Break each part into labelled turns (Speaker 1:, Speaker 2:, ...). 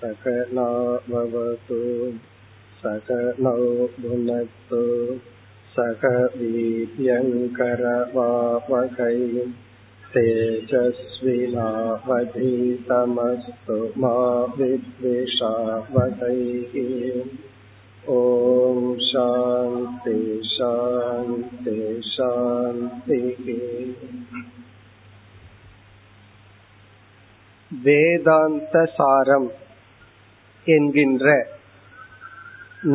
Speaker 1: सकला भवतु सकलौ भुनक्तु सक वीर्यङ्करवावहै तेजस्विनावधीतमस्तु मा विद्विषावहैः ॐ शान्ति शान्ति शान्तिः वेदान्तसारम् சாரம்
Speaker 2: என்கின்ற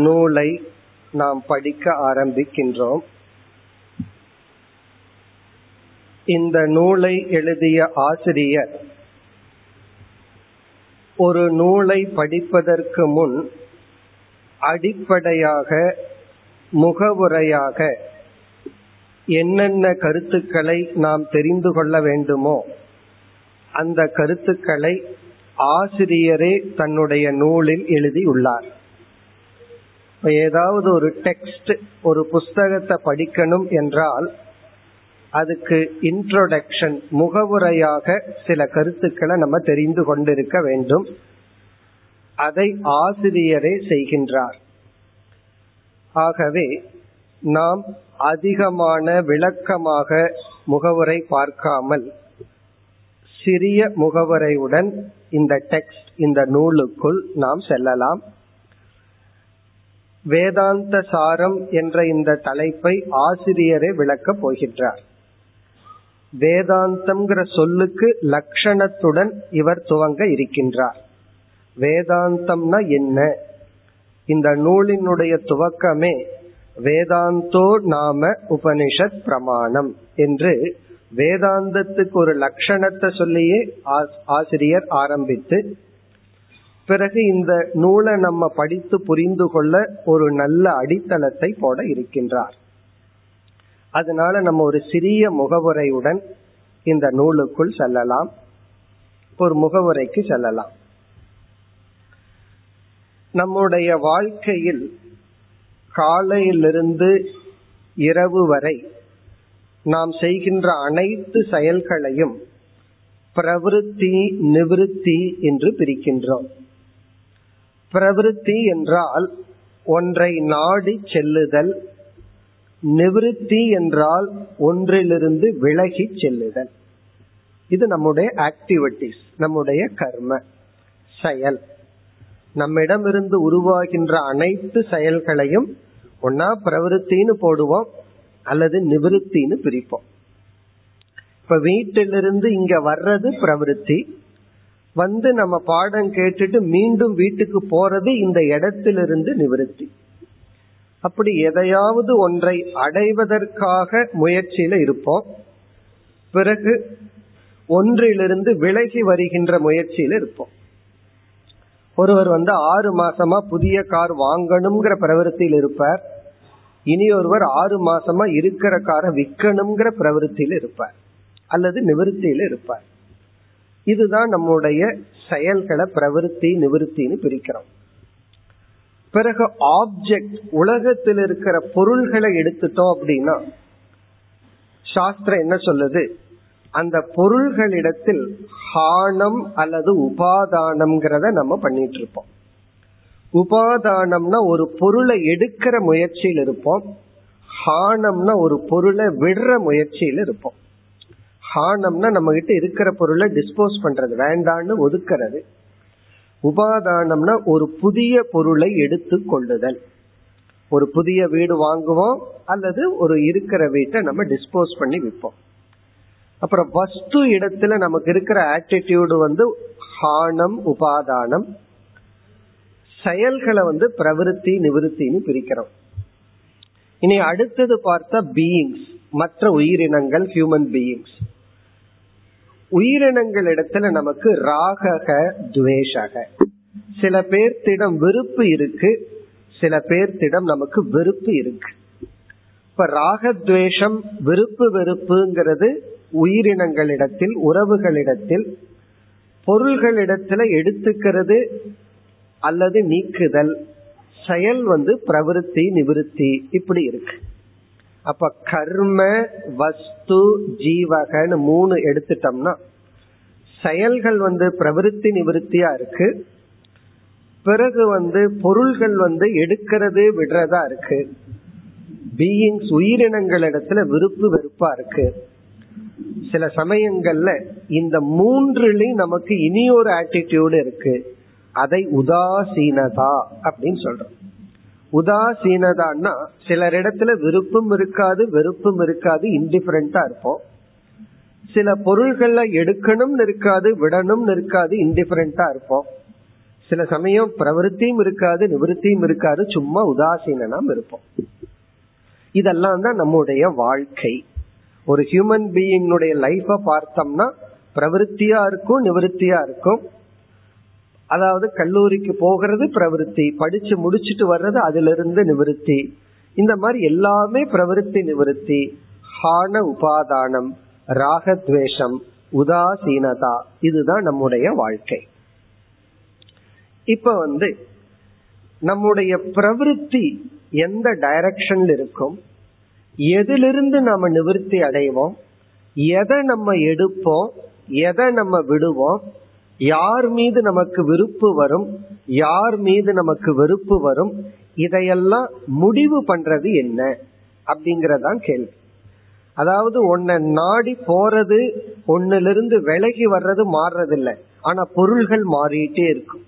Speaker 2: நூலை நாம் படிக்க ஆரம்பிக்கின்றோம் இந்த நூலை எழுதிய ஆசிரியர் ஒரு நூலை படிப்பதற்கு முன் அடிப்படையாக முகவுரையாக என்னென்ன கருத்துக்களை நாம் தெரிந்து கொள்ள வேண்டுமோ அந்த கருத்துக்களை ஆசிரியரே தன்னுடைய நூலில் எழுதியுள்ளார் ஏதாவது ஒரு டெக்ஸ்ட் ஒரு புஸ்தகத்தை படிக்கணும் என்றால் அதுக்கு இன்ட்ரோடக்ஷன் முகவுரையாக சில கருத்துக்களை நம்ம தெரிந்து கொண்டிருக்க வேண்டும் அதை ஆசிரியரே செய்கின்றார் ஆகவே நாம் அதிகமான விளக்கமாக முகவுரை பார்க்காமல் சிறிய முகவரையுடன் இந்த டெக்ஸ்ட் இந்த நூலுக்குள் நாம் செல்லலாம் வேதாந்த சாரம் என்ற இந்த தலைப்பை ஆசிரியரே விளக்கப் போகின்றார் வேதாந்தம்ங்கிற சொல்லுக்கு லட்சணத்துடன் இவர் துவங்க இருக்கின்றார் வேதாந்தம்னா என்ன இந்த நூலினுடைய துவக்கமே வேதாந்தோ நாம உபனிஷத் பிரமாணம் என்று வேதாந்தத்துக்கு ஒரு லட்சணத்தை சொல்லியே ஆசிரியர் ஆரம்பித்து பிறகு இந்த நூலை நம்ம படித்து புரிந்து கொள்ள ஒரு நல்ல அடித்தளத்தை போட இருக்கின்றார் அதனால நம்ம ஒரு சிறிய முகவுரையுடன் இந்த நூலுக்குள் செல்லலாம் ஒரு முகவுரைக்கு செல்லலாம் நம்முடைய வாழ்க்கையில் காலையிலிருந்து இரவு வரை நாம் செய்கின்ற அனைத்து செயல்களையும் பிரவிருத்தி நிவிருத்தி என்று பிரிக்கின்றோம் பிரவிருத்தி என்றால் ஒன்றை நாடி செல்லுதல் நிவிருத்தி என்றால் ஒன்றிலிருந்து விலகி செல்லுதல் இது நம்முடைய ஆக்டிவிட்டிஸ் நம்முடைய கர்ம செயல் நம்மிடமிருந்து உருவாகின்ற அனைத்து செயல்களையும் ஒன்னா பிரவருத்தின்னு போடுவோம் அல்லது நிவிருத்தின்னு பிரிப்போம் இப்ப வீட்டிலிருந்து இங்க வர்றது பிரவருத்தி வந்து நம்ம பாடம் கேட்டுட்டு மீண்டும் வீட்டுக்கு போறது இந்த இடத்திலிருந்து நிவிருத்தி அப்படி எதையாவது ஒன்றை அடைவதற்காக முயற்சியில இருப்போம் பிறகு ஒன்றிலிருந்து விலகி வருகின்ற முயற்சியில இருப்போம் ஒருவர் வந்து ஆறு மாசமா புதிய கார் வாங்கணுங்கிற பிரவருத்தியில் இருப்பார் இனி ஒருவர் ஆறு மாசமா இருக்கிற காரை விற்கணுங்கிற பிரவருத்தில இருப்பார் அல்லது நிவர்த்தியில இருப்பார் இதுதான் நம்முடைய செயல்களை பிரவருத்தி நிவர்த்தின்னு பிரிக்கிறோம் பிறகு ஆப்ஜெக்ட் உலகத்தில் இருக்கிற பொருள்களை எடுத்துட்டோம் அப்படின்னா சாஸ்திரம் என்ன சொல்லுது அந்த பொருள்களிடத்தில் ஹானம் அல்லது உபாதானம்ங்கிறத நம்ம பண்ணிட்டு இருப்போம் உபாதானம்னா ஒரு பொருளை எடுக்கிற முயற்சியில் இருப்போம் ஹானம்னா ஒரு பொருளை விடுற முயற்சியில் இருப்போம் ஹானம்னா நம்ம கிட்ட இருக்கிற பொருளை டிஸ்போஸ் பண்றது வேண்டான்னு ஒதுக்கிறது உபாதானம்னா ஒரு புதிய பொருளை எடுத்து கொள்ளுதல் ஒரு புதிய வீடு வாங்குவோம் அல்லது ஒரு இருக்கிற வீட்டை நம்ம டிஸ்போஸ் பண்ணி விற்போம் அப்புறம் வஸ்து இடத்துல நமக்கு இருக்கிற ஆட்டிடியூடு வந்து ஹானம் உபாதானம் செயல்களை வந்து பிரவருத்தி நிவிருத்தின்னு பிரிக்கிறோம் இனி அடுத்தது பார்த்தா பீயிங்ஸ் மற்ற உயிரினங்கள் ஹியூமன் பீயிங்ஸ் உயிரினங்கள் இடத்துல நமக்கு ராகக துவேஷக சில பேர்த்திடம் வெறுப்பு இருக்கு சில பேர்த்திடம் நமக்கு வெறுப்பு இருக்கு இப்ப ராகத்வேஷம் விருப்பு வெறுப்புங்கிறது உயிரினங்களிடத்தில் உறவுகளிடத்தில் பொருள்களிடத்துல எடுத்துக்கிறது அல்லது நீக்குதல் செயல் வந்து பிரவருத்தி நிவிருத்தி இப்படி இருக்கு அப்ப கர்ம வஸ்து ஜீவகன்னு மூணு எடுத்துட்டோம்னா செயல்கள் வந்து பிரவருத்தி நிவிருத்தியா இருக்கு பிறகு வந்து பொருள்கள் வந்து எடுக்கிறது விடுறதா இருக்கு பீயிங்ஸ் உயிரினங்கள் இடத்துல விருப்பு வெறுப்பா இருக்கு சில சமயங்கள்ல இந்த மூன்றுலயும் நமக்கு இனி ஒரு ஆட்டிடியூடு இருக்கு அதை உதாசீனதா அப்படின்னு சொல்றோம் உதாசீனதான்னா சிலர் இடத்துல விருப்பம் இருக்காது வெறுப்பும் இருக்காது இன்டிஃபரண்டா இருப்போம் சில பொருள்கள்ல எடுக்கணும்னு இருக்காது விடணும்னு இருக்காது இன்டிஃபரண்டா இருப்போம் சில சமயம் பிரவருத்தியும் இருக்காது நிவர்த்தியும் இருக்காது சும்மா உதாசீனம் இருப்போம் இதெல்லாம் தான் நம்முடைய வாழ்க்கை ஒரு ஹியூமன் பீயிங் லைஃப பார்த்தோம்னா பிரவருத்தியா இருக்கும் நிவர்த்தியா இருக்கும் அதாவது கல்லூரிக்கு போகிறது பிரவருத்தி படிச்சு முடிச்சுட்டு வர்றது அதுல இருந்து நிவர்த்தி இந்த மாதிரி எல்லாமே பிரவருத்தி நிவர்த்தி ஹான உபாதானம் ராகத்வேஷம் உதாசீனதா இதுதான் நம்முடைய வாழ்க்கை இப்ப வந்து நம்முடைய பிரவருத்தி எந்த டைரக்ஷன்ல இருக்கும் எதிலிருந்து நாம நிவர்த்தி அடைவோம் எதை நம்ம எடுப்போம் எதை நம்ம விடுவோம் யார் மீது நமக்கு விருப்பு வரும் யார் மீது நமக்கு வெறுப்பு வரும் இதையெல்லாம் முடிவு பண்றது என்ன அப்படிங்கறதான் கேள்வி அதாவது ஒன்ன நாடி போறது ஒன்னுல இருந்து விலகி வர்றது மாறுறது இல்லை ஆனா பொருள்கள் மாறிட்டே இருக்கும்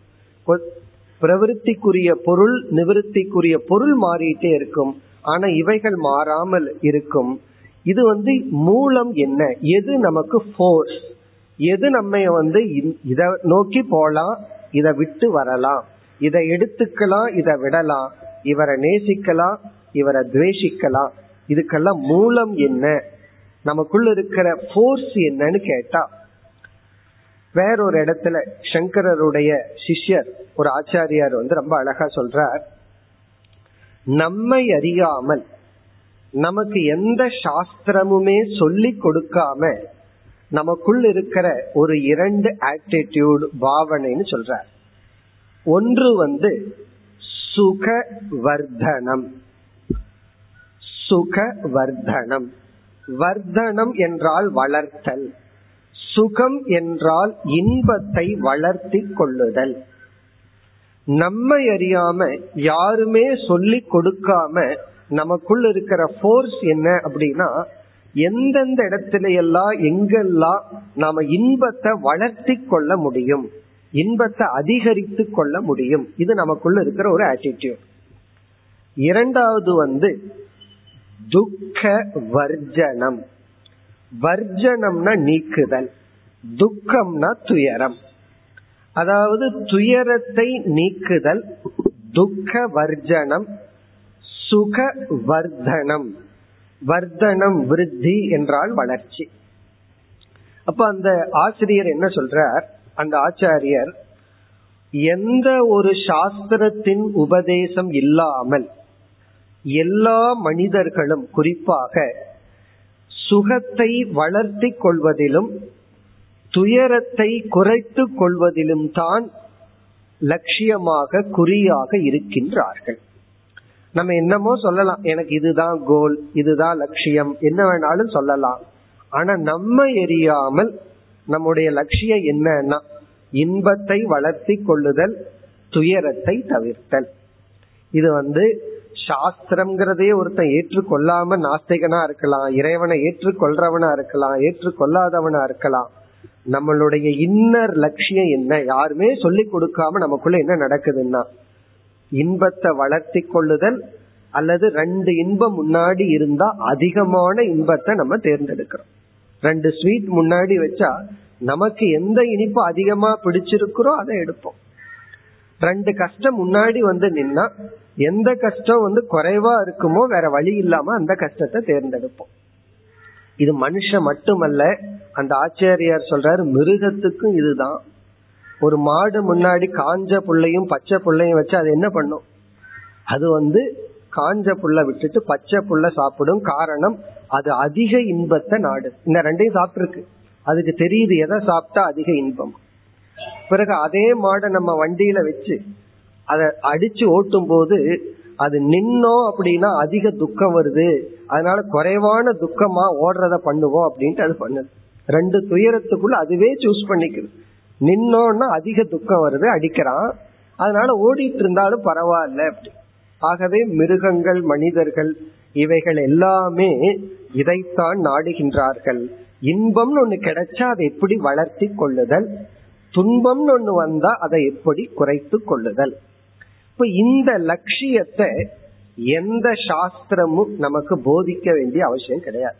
Speaker 2: பிரவருத்திக்குரிய பொருள் நிவர்த்திக்குரிய பொருள் மாறிட்டே இருக்கும் ஆனா இவைகள் மாறாமல் இருக்கும் இது வந்து மூலம் என்ன எது நமக்கு ஃபோர்ஸ் எது நம்ம வந்து இத நோக்கி போலாம் இத விட்டு வரலாம் இதை எடுத்துக்கலாம் இதை விடலாம் இவரை நேசிக்கலாம் இவரை துவேஷிக்கலாம் இதுக்கெல்லாம் மூலம் என்ன நமக்குள்ள இருக்கிற போர்ஸ் என்னன்னு கேட்டா வேறொரு இடத்துல சங்கரருடைய சிஷ்யர் ஒரு ஆச்சாரியார் வந்து ரொம்ப அழகா சொல்றார் நம்மை அறியாமல் நமக்கு எந்த சாஸ்திரமுமே சொல்லி கொடுக்காம நமக்குள் இருக்கிற ஒரு இரண்டு ஆட்டிடியூடு பாவனைன்னு சொல்ற ஒன்று வந்து சுக வர்தனம் சுக வர்தனம் வர்தனம் என்றால் வளர்த்தல் சுகம் என்றால் இன்பத்தை வளர்த்தி கொள்ளுதல் நம்மை அறியாம யாருமே சொல்லி கொடுக்காம நமக்குள் இருக்கிற போர்ஸ் என்ன அப்படின்னா எந்தெந்த இடத்துல எல்லாம் எங்கெல்லாம் நாம இன்பத்தை வளர்த்தி கொள்ள முடியும் இன்பத்தை அதிகரித்து கொள்ள முடியும் இது நமக்குள்ள இருக்கிற ஒரு ஆட்டிடியூட் இரண்டாவது வந்து துக்க வர்ஜனம் வர்ஜனம்னா நீக்குதல் துக்கம்னா துயரம் அதாவது துயரத்தை நீக்குதல் துக்க வர்ஜனம் சுக வர்தனம் வர்த்தனம் விருத்தி என்றால் வளர்ச்சி அப்ப அந்த ஆசிரியர் என்ன சொல்றார் அந்த ஆச்சாரியர் எந்த ஒரு சாஸ்திரத்தின் உபதேசம் இல்லாமல் எல்லா மனிதர்களும் குறிப்பாக சுகத்தை வளர்த்தி கொள்வதிலும் துயரத்தை குறைத்து கொள்வதிலும் தான் லட்சியமாக குறியாக இருக்கின்றார்கள் நம்ம என்னமோ சொல்லலாம் எனக்கு இதுதான் கோல் இதுதான் லட்சியம் என்ன வேணாலும் சொல்லலாம் ஆனா நம்ம எரியாமல் நம்முடைய லட்சியம் என்னன்னா இன்பத்தை வளர்த்தி கொள்ளுதல் துயரத்தை தவிர்த்தல் இது வந்து சாஸ்திரம்ங்கிறதே ஒருத்தன் ஏற்றுக்கொள்ளாம நாஸ்திகனா இருக்கலாம் இறைவனை ஏற்றுக்கொள்றவனா இருக்கலாம் ஏற்றுக்கொள்ளாதவனா இருக்கலாம் நம்மளுடைய இன்னர் லட்சியம் என்ன யாருமே சொல்லி கொடுக்காம நமக்குள்ள என்ன நடக்குதுன்னா இன்பத்தை வளர்த்தி கொள்ளுதல் அல்லது ரெண்டு இன்பம் முன்னாடி இருந்தா அதிகமான இன்பத்தை நம்ம தேர்ந்தெடுக்கிறோம் ரெண்டு ஸ்வீட் முன்னாடி வச்சா நமக்கு எந்த இனிப்பு அதிகமா பிடிச்சிருக்கிறோ அதை எடுப்போம் ரெண்டு கஷ்டம் முன்னாடி வந்து நின்னா எந்த கஷ்டம் வந்து குறைவா இருக்குமோ வேற வழி இல்லாம அந்த கஷ்டத்தை தேர்ந்தெடுப்போம் இது மனுஷன் மட்டுமல்ல அந்த ஆச்சாரியார் சொல்றாரு மிருகத்துக்கும் இதுதான் ஒரு மாடு முன்னாடி காஞ்ச புள்ளையும் பச்சை புள்ளையும் வச்சு அது என்ன பண்ணும் அது வந்து காஞ்ச புள்ள விட்டுட்டு பச்சை புள்ள சாப்பிடும் காரணம் அது அதிக இன்பத்தை நாடு இந்த ரெண்டையும் சாப்பிட்டுருக்கு அதுக்கு தெரியுது எதை சாப்பிட்டா அதிக இன்பம் பிறகு அதே மாடை நம்ம வண்டியில வச்சு அதை அடிச்சு ஓட்டும் போது அது நின்னோம் அப்படின்னா அதிக துக்கம் வருது அதனால குறைவான துக்கமா ஓடுறத பண்ணுவோம் அப்படின்ட்டு அது பண்ணுது ரெண்டு துயரத்துக்குள்ள அதுவே சூஸ் பண்ணிக்குது நின்னோன்னா அதிக துக்கம் வருது அடிக்கிறான் அதனால ஓடிட்டு இருந்தாலும் பரவாயில்ல அப்படி ஆகவே மிருகங்கள் மனிதர்கள் இவைகள் எல்லாமே இதைத்தான் நாடுகின்றார்கள் இன்பம்னு ஒண்ணு கிடைச்சா அதை எப்படி வளர்த்தி கொள்ளுதல் துன்பம்னு ஒண்ணு வந்தா அதை எப்படி குறைத்து கொள்ளுதல் இப்ப இந்த லட்சியத்தை எந்த சாஸ்திரமும் நமக்கு போதிக்க வேண்டிய அவசியம் கிடையாது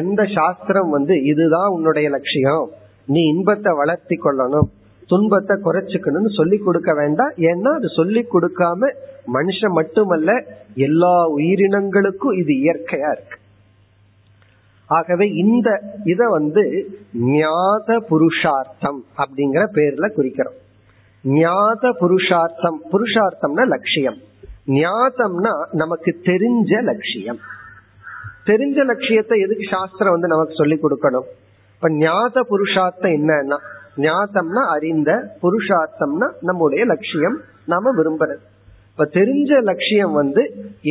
Speaker 2: எந்த சாஸ்திரம் வந்து இதுதான் உன்னுடைய லட்சியம் நீ இன்பத்தை வளர்த்தி கொள்ளணும் துன்பத்தை குறைச்சுக்கணும்னு சொல்லி கொடுக்க வேண்டாம் ஏன்னா அது சொல்லி கொடுக்காம மனுஷன் மட்டுமல்ல எல்லா உயிரினங்களுக்கும் இது இயற்கையா இருக்கு ஆகவே இந்த இத வந்து ஞாத புருஷார்த்தம் அப்படிங்கிற பேர்ல குறிக்கிறோம் ஞாத புருஷார்த்தம் புருஷார்த்தம்னா லட்சியம் ஞாதம்னா நமக்கு தெரிஞ்ச லட்சியம் தெரிஞ்ச லட்சியத்தை எதுக்கு சாஸ்திரம் வந்து நமக்கு சொல்லி கொடுக்கணும் இப்ப ஞாத புருஷார்த்தம் என்னன்னா ஞாத்தம்னா அறிந்த புருஷார்த்தம்னா நம்முடைய லட்சியம் நாம விரும்புறது இப்ப தெரிஞ்ச லட்சியம் வந்து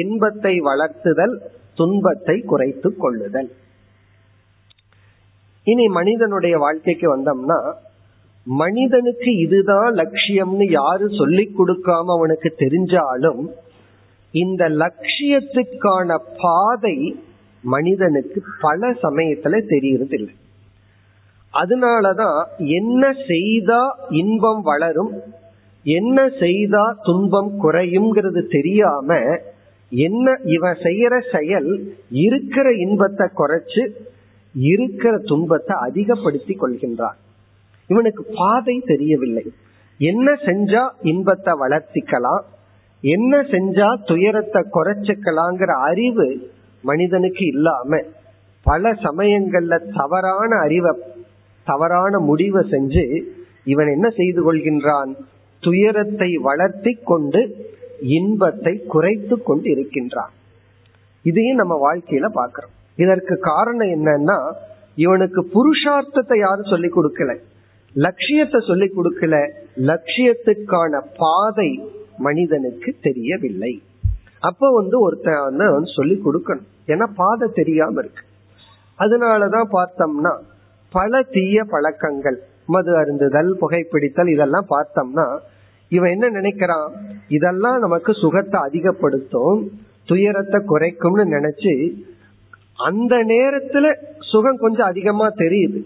Speaker 2: இன்பத்தை வளர்த்துதல் துன்பத்தை குறைத்து கொள்ளுதல் இனி மனிதனுடைய வாழ்க்கைக்கு வந்தோம்னா மனிதனுக்கு இதுதான் லட்சியம்னு யாரு சொல்லிக் கொடுக்காம அவனுக்கு தெரிஞ்சாலும் இந்த லட்சியத்துக்கான பாதை மனிதனுக்கு பல சமயத்துல தெரியறதில்லை இல்லை அதனாலதான் என்ன செய்தா இன்பம் வளரும் என்ன செய்தா துன்பம் குறையும்ங்கிறது தெரியாம என்ன இவ செய்யற செயல் இருக்கிற இன்பத்தை குறைச்சு இருக்கிற துன்பத்தை அதிகப்படுத்தி கொள்கின்றான் இவனுக்கு பாதை தெரியவில்லை என்ன செஞ்சா இன்பத்தை வளர்த்திக்கலாம் என்ன செஞ்சா துயரத்தை குறைச்சிக்கலாங்கிற அறிவு மனிதனுக்கு இல்லாம பல சமயங்கள்ல தவறான அறிவை தவறான முடிவை செஞ்சு இவன் என்ன செய்து கொள்கின்றான் துயரத்தை வளர்த்தி கொண்டு இன்பத்தை குறைத்து கொண்டு இருக்கின்றான் இதையும் நம்ம வாழ்க்கையில பாக்கிறோம் இதற்கு காரணம் என்னன்னா இவனுக்கு புருஷார்த்தத்தை யாரும் சொல்லிக் கொடுக்கல லட்சியத்தை சொல்லிக் கொடுக்கல லட்சியத்துக்கான பாதை மனிதனுக்கு தெரியவில்லை அப்ப வந்து ஒருத்தன் வந்து சொல்லி கொடுக்கணும் ஏன்னா பாதை தெரியாம இருக்கு அதனாலதான் பார்த்தோம்னா பல தீய பழக்கங்கள் மது அருந்துதல் புகைப்பிடித்தல் இதெல்லாம் பார்த்தோம்னா இவன் என்ன நினைக்கிறான் இதெல்லாம் நமக்கு சுகத்தை அதிகப்படுத்தும் துயரத்தை குறைக்கும்னு நினைச்சு அந்த நேரத்துல சுகம் கொஞ்சம் அதிகமா தெரியுது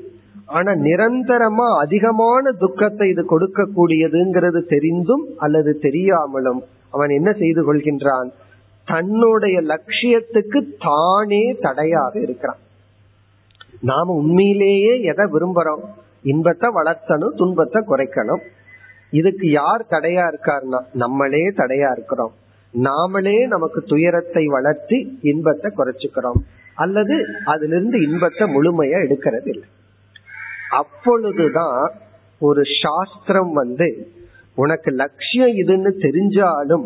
Speaker 2: ஆனா நிரந்தரமா அதிகமான துக்கத்தை இது கொடுக்க கூடியதுங்கிறது தெரிந்தும் அல்லது தெரியாமலும் அவன் என்ன செய்து கொள்கின்றான் தன்னுடைய லட்சியத்துக்கு தானே தடையாக இருக்கிறான் நாம உண்மையிலேயே எதை விரும்புறோம் இன்பத்தை வளர்த்தணும் துன்பத்தை குறைக்கணும் இதுக்கு யார் தடையா இருக்காருன்னா நம்மளே தடையா இருக்கிறோம் நாமளே நமக்கு துயரத்தை வளர்த்தி இன்பத்தை குறைச்சுக்கிறோம் அல்லது அதுல இருந்து இன்பத்தை முழுமையா எடுக்கிறது இல்லை அப்பொழுதுதான் ஒரு சாஸ்திரம் வந்து உனக்கு லட்சியம் இதுன்னு தெரிஞ்சாலும்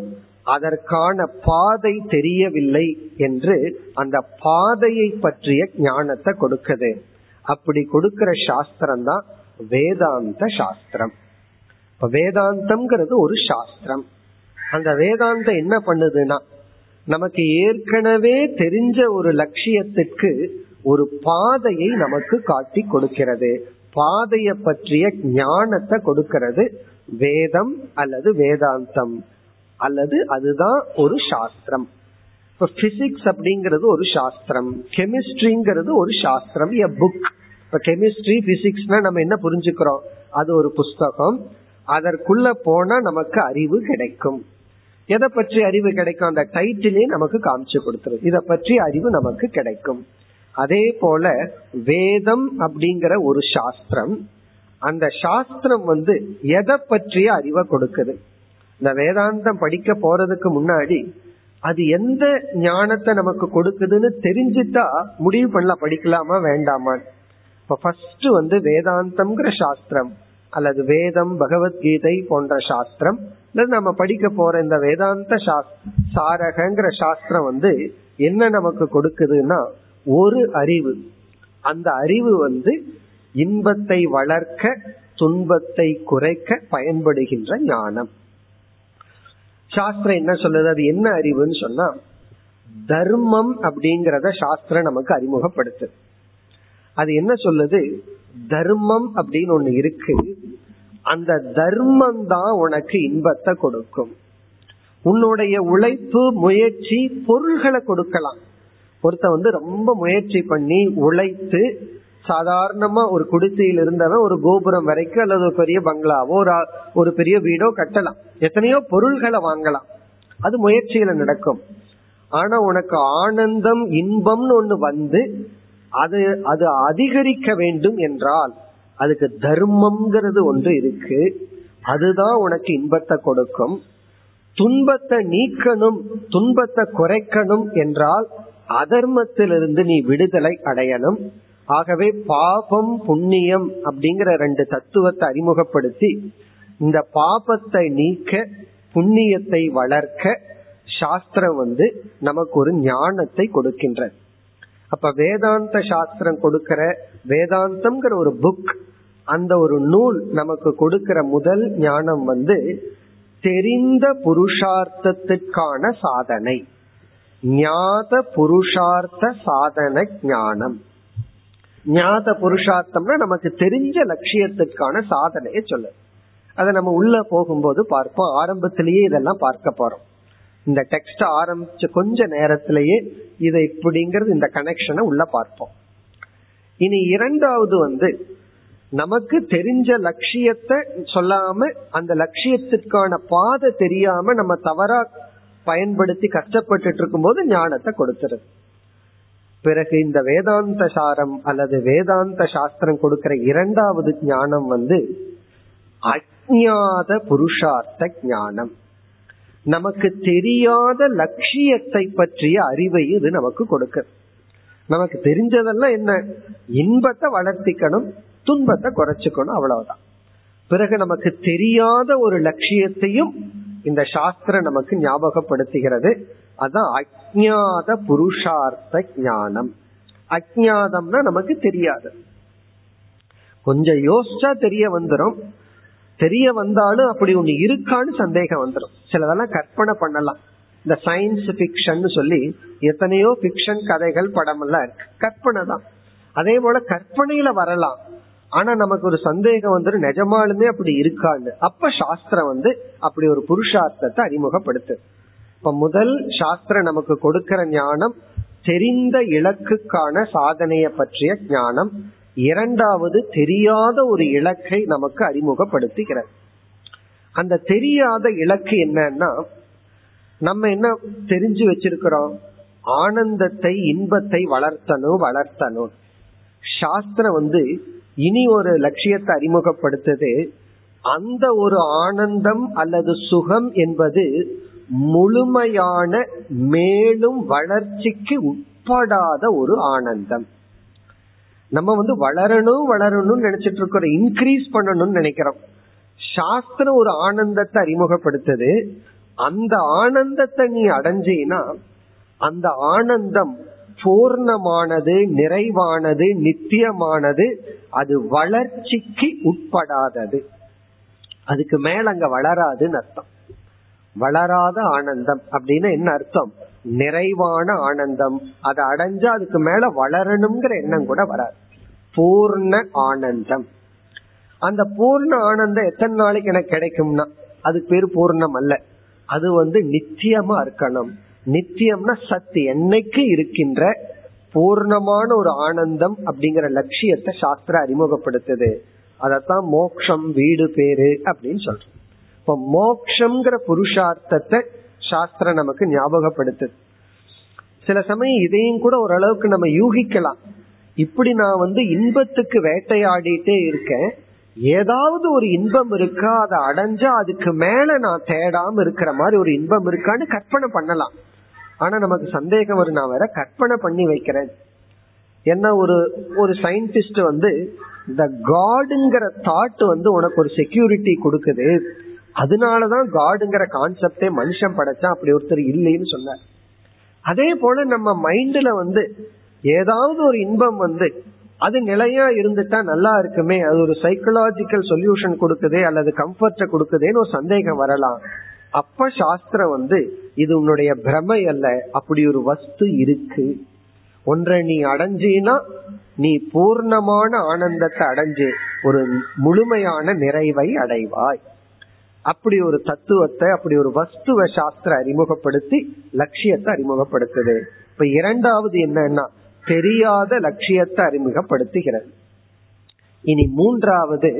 Speaker 2: அதற்கான பாதை தெரியவில்லை என்று அந்த பாதையை பற்றிய ஞானத்தை கொடுக்குது அப்படி கொடுக்கிற சாஸ்திரம் தான் வேதாந்த சாஸ்திரம் வேதாந்தம்ங்கிறது ஒரு சாஸ்திரம் அந்த வேதாந்தம் என்ன பண்ணுதுன்னா நமக்கு ஏற்கனவே தெரிஞ்ச ஒரு லட்சியத்திற்கு ஒரு பாதையை நமக்கு காட்டி கொடுக்கிறது பாதைய பற்றிய ஞானத்தை கொடுக்கிறது வேதம் அல்லது வேதாந்தம் அல்லது அதுதான் ஒரு சாஸ்திரம் இப்ப பிசிக்ஸ் அப்படிங்கிறது ஒரு சாஸ்திரம் கெமிஸ்ட்ரிங்கிறது ஒரு சாஸ்திரம் எ புக் இப்ப கெமிஸ்ட்ரி பிசிக்ஸ்னா நம்ம என்ன புரிஞ்சுக்கிறோம் அது ஒரு புஸ்தகம் அதற்குள்ள போனா நமக்கு அறிவு கிடைக்கும் எதை பற்றி அறிவு கிடைக்கும் அந்த டைட்டிலே நமக்கு காமிச்சு கொடுத்துரும் இதை பற்றி அறிவு நமக்கு கிடைக்கும் அதே போல வேதம் அப்படிங்கிற ஒரு சாஸ்திரம் அந்த சாஸ்திரம் வந்து எதை பற்றிய அறிவை கொடுக்குது இந்த வேதாந்தம் படிக்க போறதுக்கு முன்னாடி அது எந்த ஞானத்தை நமக்கு கொடுக்குதுன்னு தெரிஞ்சுட்டா முடிவு பண்ணல படிக்கலாமா வேண்டாமான்னு இப்ப ஃபர்ஸ்ட் வந்து வேதாந்தம்ங்கிற சாஸ்திரம் அல்லது வேதம் பகவத்கீதை போன்ற சாஸ்திரம் நம்ம படிக்க போற இந்த வேதாந்த சாரகங்கிற சாஸ்திரம் வந்து என்ன நமக்கு கொடுக்குதுன்னா ஒரு அறிவு அந்த அறிவு வந்து இன்பத்தை வளர்க்க துன்பத்தை குறைக்க பயன்படுகின்ற ஞானம் சாஸ்திரம் என்ன சொல்லுது அது என்ன அறிவுன்னு சொன்னா தர்மம் அப்படிங்கறத சாஸ்திரம் நமக்கு அறிமுகப்படுத்து அது என்ன சொல்லுது தர்மம் அப்படின்னு ஒண்ணு இருக்கு அந்த தர்மம் தான் உனக்கு இன்பத்தை கொடுக்கும் உன்னுடைய உழைப்பு முயற்சி பொருள்களை கொடுக்கலாம் ஒருத்த வந்து ரொம்ப முயற்சி பண்ணி உழைத்து சாதாரணமா ஒரு குடிசையில் இருந்தவன் ஒரு கோபுரம் வரைக்கும் அல்லது ஒரு பெரிய பங்களாவோ ஒரு ஒரு பெரிய வீடோ கட்டலாம் எத்தனையோ பொருள்களை வாங்கலாம் அது முயற்சியில நடக்கும் ஆனா உனக்கு ஆனந்தம் இன்பம்னு ஒண்ணு வந்து அது அது அதிகரிக்க வேண்டும் என்றால் அதுக்கு தர்மம்ங்கிறது ஒன்று இருக்கு அதுதான் உனக்கு இன்பத்தை கொடுக்கும் துன்பத்தை நீக்கணும் துன்பத்தை குறைக்கணும் என்றால் அதர்மத்திலிருந்து நீ விடுதலை அடையணும் ஆகவே பாபம் புண்ணியம் அப்படிங்கிற ரெண்டு தத்துவத்தை அறிமுகப்படுத்தி இந்த பாபத்தை நீக்க புண்ணியத்தை வளர்க்க சாஸ்திரம் வந்து நமக்கு ஒரு ஞானத்தை கொடுக்கின்றது அப்ப வேதாந்த சாஸ்திரம் கொடுக்கிற வேதாந்தம்ங்கிற ஒரு புக் அந்த ஒரு நூல் நமக்கு கொடுக்கிற முதல் ஞானம் வந்து தெரிந்த புருஷார்த்தத்துக்கான சாதனை ஞாத புருஷார்த்த சாதன ஞானம் ஞாத புருஷார்த்தம்னா நமக்கு தெரிஞ்ச லட்சியத்திற்கான சாதனையை சொல்லு அதை நம்ம உள்ள போகும்போது பார்ப்போம் ஆரம்பத்திலேயே இதெல்லாம் பார்க்க போறோம் இந்த டெக்ஸ்ட் ஆரம்பிச்ச கொஞ்ச நேரத்திலேயே இதை இப்படிங்கிறது இந்த கனெக்ஷனை உள்ள பார்ப்போம் இனி இரண்டாவது வந்து நமக்கு தெரிஞ்ச லட்சியத்தை சொல்லாம அந்த லட்சியத்திற்கான பாதை தெரியாம நம்ம தவறா பயன்படுத்தி கஷ்டப்பட்டு இருக்கும் போது ஞானத்தை கொடுத்துருது பிறகு இந்த வேதாந்த சாரம் அல்லது வேதாந்த சாஸ்திரம் கொடுக்கிற இரண்டாவது ஞானம் வந்து அஜாத புருஷார்த்த ஞானம் நமக்கு தெரியாத லட்சியத்தை பற்றிய அறிவை இது நமக்கு கொடுக்க நமக்கு தெரிஞ்சதெல்லாம் என்ன இன்பத்தை வளர்த்திக்கணும் துன்பத்தை குறைச்சிக்கணும் அவ்வளவுதான் பிறகு நமக்கு தெரியாத ஒரு லட்சியத்தையும் இந்த சாஸ்திரம் நமக்கு ஞாபகப்படுத்துகிறது அதான் அஜாத புருஷார்த்த ஞானம் அஜாதம்னா நமக்கு தெரியாது கொஞ்சம் யோசிச்சா தெரிய வந்துடும் தெரிய வந்தாலும் அப்படி ஒண்ணு இருக்கான்னு சந்தேகம் வந்துடும் சிலதெல்லாம் கற்பனை பண்ணலாம் இந்த சயின்ஸ் பிக்ஷன் சொல்லி எத்தனையோ பிக்ஷன் கதைகள் படம் எல்லாம் இருக்கு கற்பனை தான் அதே போல கற்பனையில வரலாம் ஆனா நமக்கு ஒரு சந்தேகம் வந்துடும் நிஜமாலுமே அப்படி இருக்கான்னு அப்ப சாஸ்திரம் வந்து அப்படி ஒரு புருஷார்த்தத்தை அறிமுகப்படுத்து இப்ப முதல் சாஸ்திரம் நமக்கு கொடுக்கிற ஞானம் தெரிந்த இலக்குக்கான சாதனைய பற்றிய ஞானம் இரண்டாவது தெரியாத ஒரு இலக்கை நமக்கு அறிமுகப்படுத்துகிறது அந்த தெரியாத இலக்கு என்னன்னா நம்ம என்ன தெரிஞ்சு வச்சிருக்கிறோம் ஆனந்தத்தை இன்பத்தை வளர்த்தனும் வளர்த்தனும் சாஸ்திரம் வந்து இனி ஒரு லட்சியத்தை அறிமுகப்படுத்துது அந்த ஒரு ஆனந்தம் அல்லது சுகம் என்பது முழுமையான மேலும் வளர்ச்சிக்கு உட்படாத ஒரு ஆனந்தம் நம்ம வந்து வளரணும் வளரணும்னு நினைச்சிட்டு இருக்கிற இன்க்ரீஸ் பண்ணணும்னு நினைக்கிறோம் சாஸ்திரம் ஒரு ஆனந்தத்தை அறிமுகப்படுத்துது அந்த ஆனந்தத்தை நீ அடைஞ்சினா அந்த ஆனந்தம் பூர்ணமானது நிறைவானது நித்தியமானது அது வளர்ச்சிக்கு உட்படாதது அதுக்கு மேல அங்க வளராதுன்னு அர்த்தம் வளராத ஆனந்தம் அப்படின்னு என்ன அர்த்தம் நிறைவான ஆனந்தம் அதை அடைஞ்சா அதுக்கு மேல வளரணுங்கிற எண்ணம் கூட வராது பூர்ண ஆனந்தம் அந்த பூர்ண ஆனந்தம் எத்தனை நாளைக்கு எனக்கு கிடைக்கும்னா அது பேர் பூர்ணம் அல்ல அது வந்து நித்தியமா இருக்கணும் நித்தியம்னா சத்து என்னைக்கு இருக்கின்ற பூர்ணமான ஒரு ஆனந்தம் அப்படிங்கிற லட்சியத்தை சாஸ்திர அறிமுகப்படுத்துது அதத்தான் மோக்ஷம் வீடு பேரு அப்படின்னு சொல்றோம் இப்ப மோக்ஷங்கிற புருஷார்த்தத்தை சாஸ்திரம் நமக்கு ஞாபகப்படுத்துது சில சமயம் இதையும் கூட ஓரளவுக்கு நம்ம யூகிக்கலாம் இப்படி நான் வந்து இன்பத்துக்கு வேட்டையாடிட்டே இருக்கேன் ஏதாவது ஒரு இன்பம் இருக்கா அதை அடைஞ்சா அதுக்கு மேல நான் தேடாம இருக்கிற மாதிரி ஒரு இன்பம் இருக்கான்னு கற்பனை பண்ணலாம் ஆனா நமக்கு சந்தேகம் வரும் நான் வேற கற்பனை பண்ணி வைக்கிறேன் என்ன ஒரு ஒரு சயின்டிஸ்ட் வந்து இந்த காடுங்கிற தாட் வந்து உனக்கு ஒரு செக்யூரிட்டி கொடுக்குது அதனாலதான் காடுங்கிற கான்செப்டே மனுஷன் படைச்சா அப்படி ஒருத்தர் இல்லைன்னு சொன்ன அதே போல நம்ம மைண்ட்ல வந்து ஏதாவது ஒரு இன்பம் வந்து அது நிலையா இருந்துட்டா நல்லா இருக்குமே அது ஒரு சைக்கலாஜிக்கல் சொல்யூஷன் கொடுக்குதே அல்லது கம்ஃபர்ட் கொடுக்குதேன்னு ஒரு சந்தேகம் வரலாம் அப்ப சாஸ்திரம் வந்து இது உன்னுடைய பிரமை அல்ல அப்படி ஒரு வஸ்து இருக்கு ஒன்றை நீ அடைஞ்சினா நீ பூர்ணமான ஆனந்தத்தை அடைஞ்சு ஒரு முழுமையான நிறைவை அடைவாய் அப்படி ஒரு தத்துவத்தை அப்படி ஒரு வஸ்துவ சாஸ்திர அறிமுகப்படுத்தி லட்சியத்தை அறிமுகப்படுத்துது இப்ப இரண்டாவது என்னன்னா தெரியாத லட்சியத்தை அறிமுகப்படுத்துகிறது இனி மூன்றாவது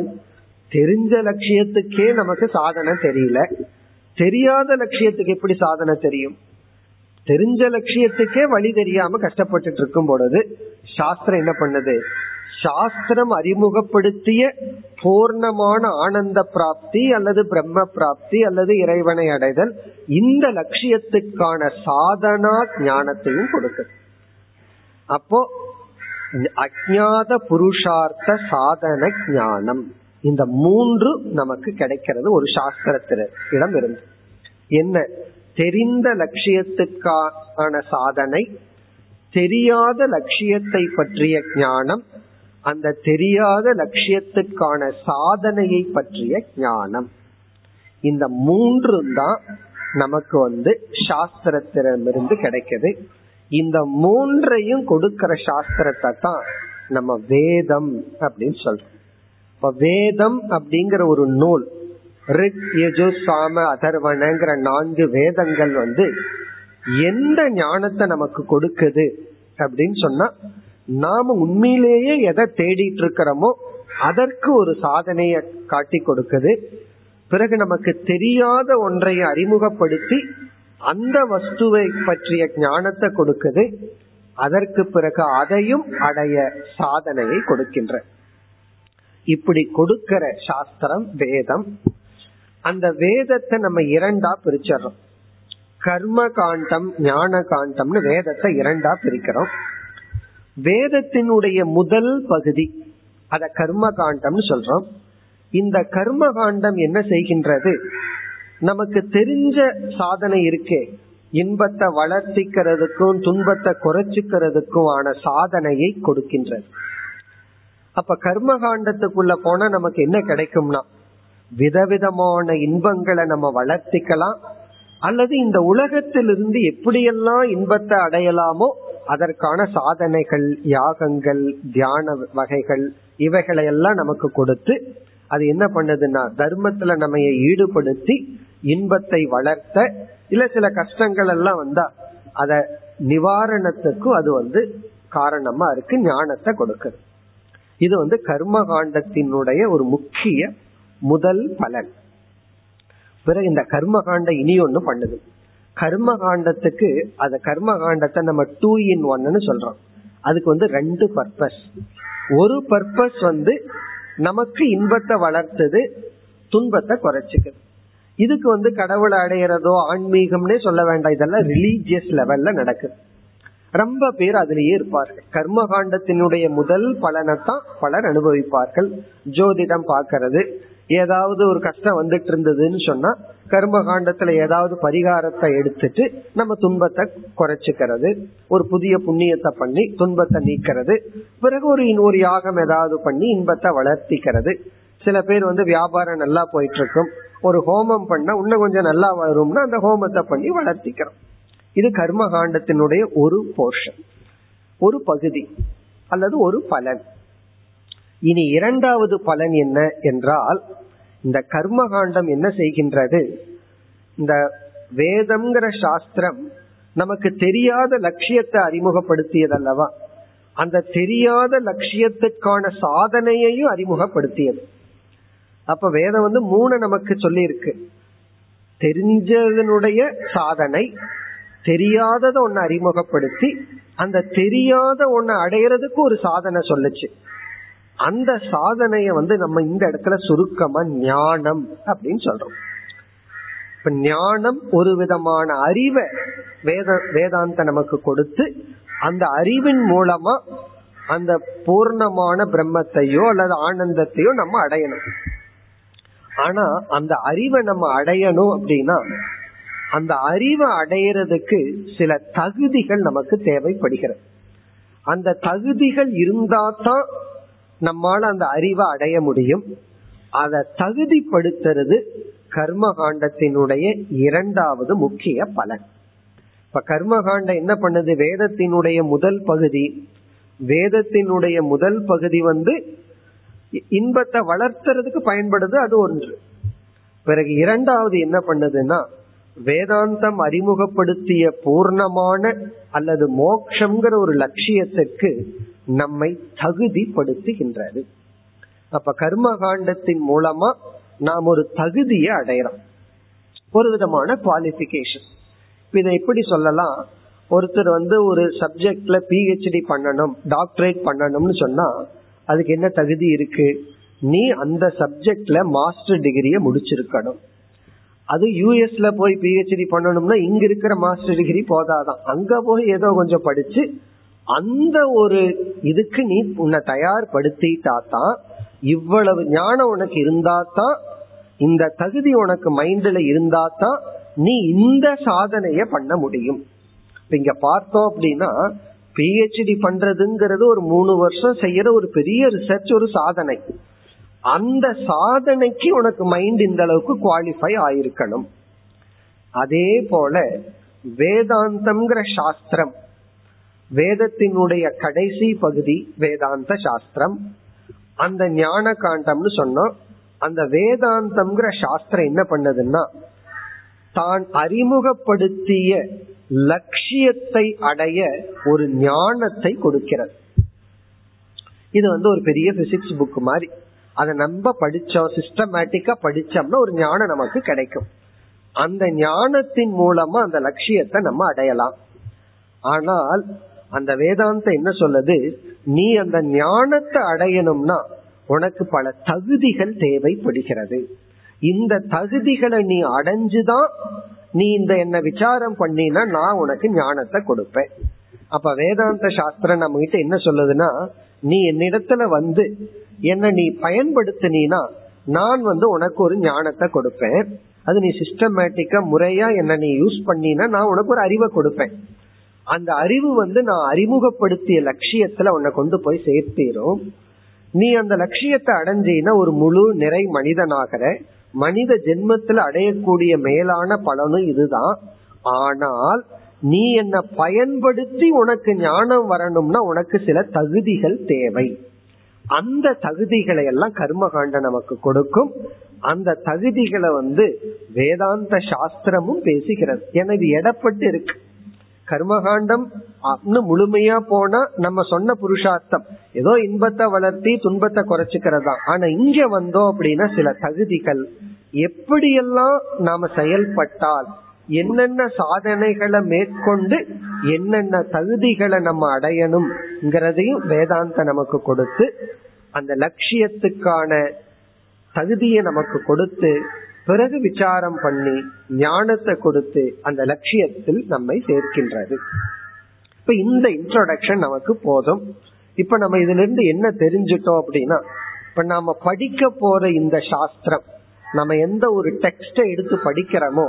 Speaker 2: தெரிஞ்ச லட்சியத்துக்கே நமக்கு சாதனை தெரியல தெரியாத லட்சியத்துக்கு எப்படி சாதனை தெரியும் தெரிஞ்ச லட்சியத்துக்கே வழி தெரியாம கஷ்டப்பட்டுட்டு இருக்கும் பொழுது சாஸ்திரம் என்ன பண்ணுது சாஸ்திரம் அறிமுகப்படுத்திய பூர்ணமான ஆனந்த பிராப்தி அல்லது பிரம்ம பிராப்தி அல்லது இறைவனை அடைதல் இந்த லட்சியத்துக்கான சாதனா ஞானத்தையும் கொடுக்குது அப்போ அஜாத புருஷார்த்த சாதன ஞானம் இந்த மூன்று நமக்கு கிடைக்கிறது ஒரு சாஸ்திரத்திடம் இருந்து என்ன தெரிந்த லட்சியத்துக்கான சாதனை தெரியாத லட்சியத்தை பற்றிய ஞானம் அந்த தெரியாத லட்சியத்துக்கான சாதனையை பற்றிய ஞானம் இந்த மூன்று தான் நமக்கு வந்து சாஸ்திரத்திடமிருந்து கிடைக்குது இந்த மூன்றையும் கொடுக்கிற சாஸ்திரத்தை தான் நம்ம வேதம் அப்படின்னு சொல்றோம் இப்ப வேதம் அப்படிங்கிற ஒரு நூல் ரிக் யஜு சாம அதர்வனங்கிற நான்கு வேதங்கள் வந்து எந்த ஞானத்தை நமக்கு கொடுக்குது அப்படின்னு சொன்னா நாம உண்மையிலேயே எதை தேடிட்டு இருக்கிறோமோ அதற்கு ஒரு சாதனையை காட்டி கொடுக்குது பிறகு நமக்கு தெரியாத ஒன்றை அறிமுகப்படுத்தி அந்த வஸ்துவை பற்றிய ஞானத்தை கொடுக்குது அதற்கு பிறகு அதையும் அடைய சாதனையை கொடுக்கின்ற இப்படி கொடுக்கிற சாஸ்திரம் வேதம் அந்த வேதத்தை நம்ம இரண்டா பிரிச்சிடறோம் கர்ம காண்டம் ஞான காண்டம்னு வேதத்தை இரண்டா பிரிக்கிறோம் வேதத்தினுடைய முதல் பகுதி அத கர்ம காண்டம்னு சொல்றோம் இந்த கர்ம காண்டம் என்ன செய்கின்றது நமக்கு தெரிஞ்ச சாதனை இருக்கே இன்பத்தை வளர்த்திக்கிறதுக்கும் துன்பத்தை குறைச்சிக்கிறதுக்கும் ஆன சாதனையை கொடுக்கின்றது அப்ப கர்ம காண்டத்துக்குள்ள போனா நமக்கு என்ன கிடைக்கும்னா விதவிதமான இன்பங்களை நம்ம வளர்த்திக்கலாம் அல்லது இந்த உலகத்திலிருந்து எப்படியெல்லாம் இன்பத்தை அடையலாமோ அதற்கான சாதனைகள் யாகங்கள் தியான வகைகள் இவைகளை எல்லாம் நமக்கு கொடுத்து அது என்ன பண்ணுதுன்னா தர்மத்துல நம்ம ஈடுபடுத்தி இன்பத்தை வளர்த்த இல்ல சில கஷ்டங்கள் எல்லாம் வந்தா அத நிவாரணத்துக்கும் அது வந்து காரணமா இருக்கு ஞானத்தை கொடுக்குது இது வந்து கர்ம காண்டத்தினுடைய ஒரு முக்கிய முதல் பலன் பிறகு இந்த கர்ம காண்டம் இனி ஒன்னு பண்ணுது கர்ம காண்டத்துக்கு அந்த கர்ம காண்டத்தை நம்ம டூ இன் ஒன்னு சொல்றோம் அதுக்கு வந்து ரெண்டு பர்பஸ் ஒரு பர்பஸ் வந்து நமக்கு இன்பத்தை வளர்த்தது துன்பத்தை குறைச்சிக்குது இதுக்கு வந்து கடவுளை அடையிறதோ ஆன்மீகம்னே சொல்ல வேண்டாம் இதெல்லாம் ரிலீஜியஸ் லெவல்ல நடக்குது ரொம்ப பேர் அதிலேயே இருப்பார்கள் கர்ம காண்டத்தினுடைய முதல் பலனைத்தான் பலர் அனுபவிப்பார்கள் ஜோதிடம் பார்க்கறது ஏதாவது ஒரு கஷ்டம் வந்துட்டு இருந்ததுன்னு சொன்னா கர்ம காண்டத்துல ஏதாவது பரிகாரத்தை எடுத்துட்டு நம்ம துன்பத்தை குறைச்சிக்கிறது ஒரு புதிய புண்ணியத்தை பண்ணி துன்பத்தை நீக்கிறது பிறகு ஒரு ஒரு யாகம் ஏதாவது பண்ணி இன்பத்தை வளர்த்திக்கிறது சில பேர் வந்து வியாபாரம் நல்லா போயிட்டு இருக்கும் ஒரு ஹோமம் பண்ணா இன்னும் கொஞ்சம் நல்லா வரும்னா அந்த ஹோமத்தை பண்ணி வளர்த்திக்கிறோம் இது கர்ம காண்டத்தினுடைய ஒரு போர்ஷன் ஒரு பகுதி அல்லது ஒரு பலன் இனி இரண்டாவது பலன் என்ன என்றால் இந்த கர்மகாண்டம் என்ன செய்கின்றது இந்த வேதம்ங்கிற சாஸ்திரம் நமக்கு தெரியாத லட்சியத்தை அறிமுகப்படுத்தியது அல்லவா அந்த தெரியாத லட்சியத்துக்கான சாதனையையும் அறிமுகப்படுத்தியது அப்ப வேதம் வந்து மூணு நமக்கு சொல்லி இருக்கு தெரிஞ்சதனுடைய சாதனை தெரியாதத ஒன்னு அறிமுகப்படுத்தி அந்த தெரியாத ஒன்னு அடையிறதுக்கு ஒரு சாதனை சொல்லுச்சு அந்த சாதனைய வந்து நம்ம இந்த இடத்துல சுருக்கமா ஞானம் அப்படின்னு சொல்றோம் இப்ப ஞானம் ஒரு விதமான அறிவை வேத வேதாந்த நமக்கு கொடுத்து அந்த அறிவின் மூலமா அந்த பூர்ணமான பிரம்மத்தையோ அல்லது ஆனந்தத்தையோ நம்ம அடையணும் ஆனா அந்த அறிவை நம்ம அடையணும் அப்படின்னா அந்த அறிவை அடையிறதுக்கு சில தகுதிகள் நமக்கு தேவைப்படுகிறது அந்த தகுதிகள் இருந்தாதான் நம்மால அந்த அறிவை அடைய முடியும் அதை தகுதிப்படுத்துறது கர்மகாண்டத்தினுடைய இரண்டாவது முக்கிய பலன் இப்ப கர்மகாண்டம் என்ன பண்ணுது வேதத்தினுடைய முதல் பகுதி வேதத்தினுடைய முதல் பகுதி வந்து இன்பத்தை வளர்த்துறதுக்கு பயன்படுது அது ஒன்று பிறகு இரண்டாவது என்ன பண்ணுதுன்னா வேதாந்தம் அறிமுகப்படுத்திய பூர்ணமான அல்லது மோக்ஷங்கிற ஒரு லட்சியத்துக்கு நம்மை தகுதிப்படுத்துகின்றது அப்ப கர்ம காண்டத்தின் மூலமா நாம் ஒரு தகுதியை அடையிறோம் ஒரு விதமான குவாலிபிகேஷன் இதை எப்படி சொல்லலாம் ஒருத்தர் வந்து ஒரு சப்ஜெக்ட்ல பிஹெச்டி பண்ணணும் டாக்டரேட் பண்ணணும்னு சொன்னா அதுக்கு என்ன தகுதி இருக்கு நீ அந்த சப்ஜெக்ட்ல மாஸ்டர் டிகிரிய முடிச்சிருக்கணும் அது யூஎஸ்ல போய் பிஹெச்டி பண்ணணும்னா இங்க இருக்கிற மாஸ்டர் டிகிரி போதாதான் அங்க போய் ஏதோ கொஞ்சம் படிச்சு அந்த ஒரு இதுக்கு நீ உன்னை தயார்படுத்திட்டா தான் இவ்வளவு ஞானம் உனக்கு இருந்தா தான் இந்த தகுதி உனக்கு மைண்ட்ல இருந்தா தான் நீ இந்த சாதனைய பண்ண முடியும் இங்க பார்த்தோம் அப்படின்னா பிஹெச்டி பண்றதுங்கிறது ஒரு மூணு வருஷம் செய்யற ஒரு பெரிய ரிசர்ச் ஒரு சாதனை அந்த சாதனைக்கு உனக்கு மைண்ட் இந்த அளவுக்கு குவாலிஃபை ஆயிருக்கணும் அதே போல வேதாந்தம்ங்கிற சாஸ்திரம் வேதத்தினுடைய கடைசி பகுதி வேதாந்த சாஸ்திரம் அந்த ஞான காண்டம்னு சொன்னோம் அந்த வேதாந்தம்ங்கிற சாஸ்திரம் என்ன பண்ணதுன்னா தான் அறிமுகப்படுத்திய லட்சியத்தை அடைய ஒரு ஞானத்தை கொடுக்கிறது இது வந்து ஒரு பெரிய பிசிக்ஸ் புக் மாதிரி அதை நம்ம படிச்சோம் சிஸ்டமேட்டிக்கா படிச்சோம்னா ஒரு ஞானம் நமக்கு கிடைக்கும் அந்த ஞானத்தின் மூலமா அந்த லட்சியத்தை நம்ம அடையலாம் ஆனால் அந்த வேதாந்தம் என்ன சொல்லுது நீ அந்த ஞானத்தை அடையணும்னா உனக்கு பல தகுதிகள் தேவைப்படுகிறது இந்த தகுதிகளை நீ அடைஞ்சுதான் நீ இந்த என்ன விசாரம் பண்ணினா நான் உனக்கு ஞானத்தை கொடுப்பேன் அப்ப வேதாந்த சாஸ்திரம் நம்ம கிட்ட என்ன சொல்லுதுன்னா நீ என்னிடத்துல வந்து என்ன நீ பயன்படுத்தினா நான் வந்து உனக்கு ஒரு ஞானத்தை கொடுப்பேன் அது நீ சிஸ்டமேட்டிக்கா முறையா என்ன நீ யூஸ் பண்ணினா நான் உனக்கு ஒரு அறிவை கொடுப்பேன் அந்த அறிவு வந்து நான் அறிமுகப்படுத்திய லட்சியத்துல உன்னை கொண்டு போய் சேர்த்திரும் நீ அந்த லட்சியத்தை அடைஞ்சினா ஒரு முழு நிறை மனிதனாகிற மனித ஜென்மத்துல அடையக்கூடிய மேலான பலனும் இதுதான் ஆனால் நீ என்ன பயன்படுத்தி உனக்கு ஞானம் வரணும்னா உனக்கு சில தகுதிகள் தேவை அந்த தகுதிகளை எல்லாம் கர்மகாண்ட நமக்கு கொடுக்கும் அந்த தகுதிகளை வந்து வேதாந்த சாஸ்திரமும் பேசுகிறது எனக்கு எடப்பட்டு இருக்கு கர்மகாண்டம் முழுமையா போனா நம்ம சொன்ன புருஷார்த்தம் ஏதோ இன்பத்தை வளர்த்தி துன்பத்தை குறைச்சுக்கிறதா ஆனா இங்க வந்தோம் அப்படின்னா சில தகுதிகள் எப்படியெல்லாம் நாம செயல்பட்டால் என்னென்ன சாதனைகளை மேற்கொண்டு என்னென்ன தகுதிகளை நம்ம அடையணும்ங்கிறதையும் வேதாந்த நமக்கு கொடுத்து அந்த லட்சியத்துக்கான தகுதியை நமக்கு கொடுத்து பிறகு விசாரம் பண்ணி ஞானத்தை கொடுத்து அந்த லட்சியத்தில் நம்மை சேர்க்கின்றது இப்ப இந்த இன்ட்ரோடக்ஷன் நமக்கு போதும் இப்ப நம்ம இதுல இருந்து என்ன தெரிஞ்சிட்டோம் அப்படின்னா இப்ப நாம படிக்க போற இந்த சாஸ்திரம் நம்ம எந்த ஒரு டெக்ஸ்ட எடுத்து படிக்கிறோமோ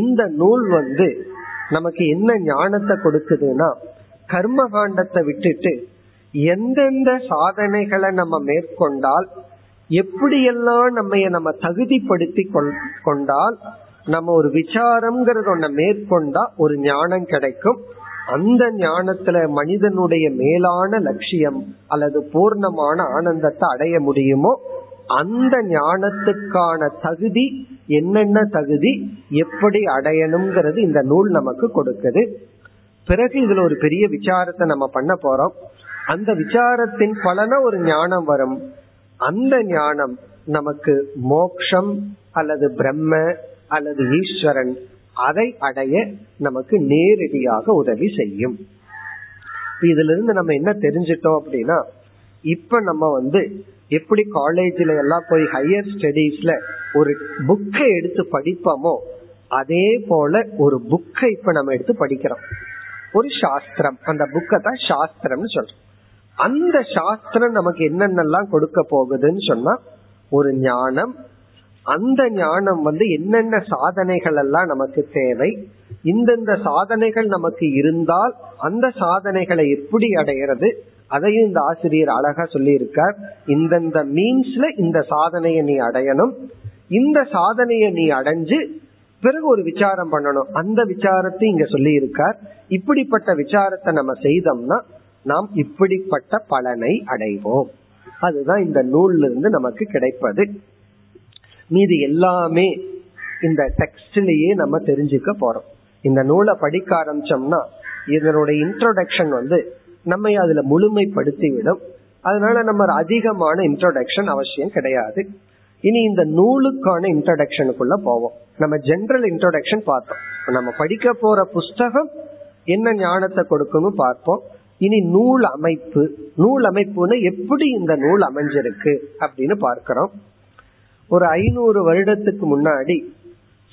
Speaker 2: இந்த நூல் வந்து நமக்கு என்ன ஞானத்தை கொடுக்குதுன்னா கர்ம காண்டத்தை விட்டுட்டு எந்தெந்த சாதனைகளை நம்ம மேற்கொண்டால் எப்படியெல்லாம் நம்ம நம்ம தகுதிப்படுத்தி கொண்டால் நம்ம ஒரு விசாரம்ங்கிறத ஒன்ன மேற்கொண்டா ஒரு ஞானம் கிடைக்கும் அந்த ஞானத்துல மனிதனுடைய மேலான லட்சியம் அல்லது பூர்ணமான ஆனந்தத்தை அடைய முடியுமோ அந்த ஞானத்துக்கான தகுதி என்னென்ன தகுதி எப்படி அடையணுங்கிறது இந்த நூல் நமக்கு கொடுக்குது பிறகு இதுல ஒரு பெரிய விசாரத்தை நம்ம பண்ண போறோம் அந்த விசாரத்தின் பலன ஒரு ஞானம் வரும் அந்த ஞானம் நமக்கு மோக்ஷம் அல்லது பிரம்ம அல்லது ஈஸ்வரன் அதை அடைய நமக்கு நேரடியாக உதவி செய்யும் இதுல இருந்து நம்ம என்ன தெரிஞ்சிட்டோம் அப்படின்னா இப்ப நம்ம வந்து எப்படி காலேஜ்ல எல்லாம் போய் ஹையர் ஸ்டடீஸ்ல ஒரு புக்கை எடுத்து படிப்போமோ அதே போல ஒரு புக்கை இப்ப நம்ம எடுத்து படிக்கிறோம் ஒரு சாஸ்திரம் அந்த புக்கை தான் சாஸ்திரம்னு சொல்றோம் அந்த சாஸ்திரம் நமக்கு என்னென்னலாம் கொடுக்க போகுதுன்னு சொன்னா ஒரு ஞானம் அந்த ஞானம் வந்து என்னென்ன சாதனைகள் எல்லாம் நமக்கு தேவை இந்தந்த சாதனைகள் நமக்கு இருந்தால் அந்த சாதனைகளை எப்படி அடையிறது அதையும் இந்த ஆசிரியர் அழகா சொல்லி இருக்கார் இந்தந்த மீன்ஸ்ல இந்த சாதனையை நீ அடையணும் இந்த சாதனையை நீ அடைஞ்சு பிறகு ஒரு விசாரம் பண்ணணும் அந்த விசாரத்தை இங்க சொல்லி இருக்கார் இப்படிப்பட்ட விசாரத்தை நம்ம செய்தோம்னா நாம் இப்படிப்பட்ட பலனை அடைவோம் அதுதான் இந்த நூல்ல இருந்து நமக்கு கிடைப்பது மீது எல்லாமே இந்த டெக்ஸ்ட்லயே நம்ம தெரிஞ்சுக்க போறோம் இந்த நூலை படிக்க ஆரம்பிச்சோம்னா இதனுடைய இன்ட்ரோடக்ஷன் வந்து நம்ம அதுல முழுமைப்படுத்திவிடும் அதனால நம்ம அதிகமான இன்ட்ரோடக்ஷன் அவசியம் கிடையாது இனி இந்த நூலுக்கான இன்ட்ரோடக்ஷனுக்குள்ள போவோம் நம்ம ஜெனரல் இன்ட்ரோடக்ஷன் பார்த்தோம் நம்ம படிக்க போற புஸ்தகம் என்ன ஞானத்தை கொடுக்கணும் பார்ப்போம் இனி நூல் அமைப்பு நூல் அமைப்புன்னு எப்படி இந்த நூல் அமைஞ்சிருக்கு அப்படின்னு பார்க்கிறோம் ஒரு ஐநூறு வருடத்துக்கு முன்னாடி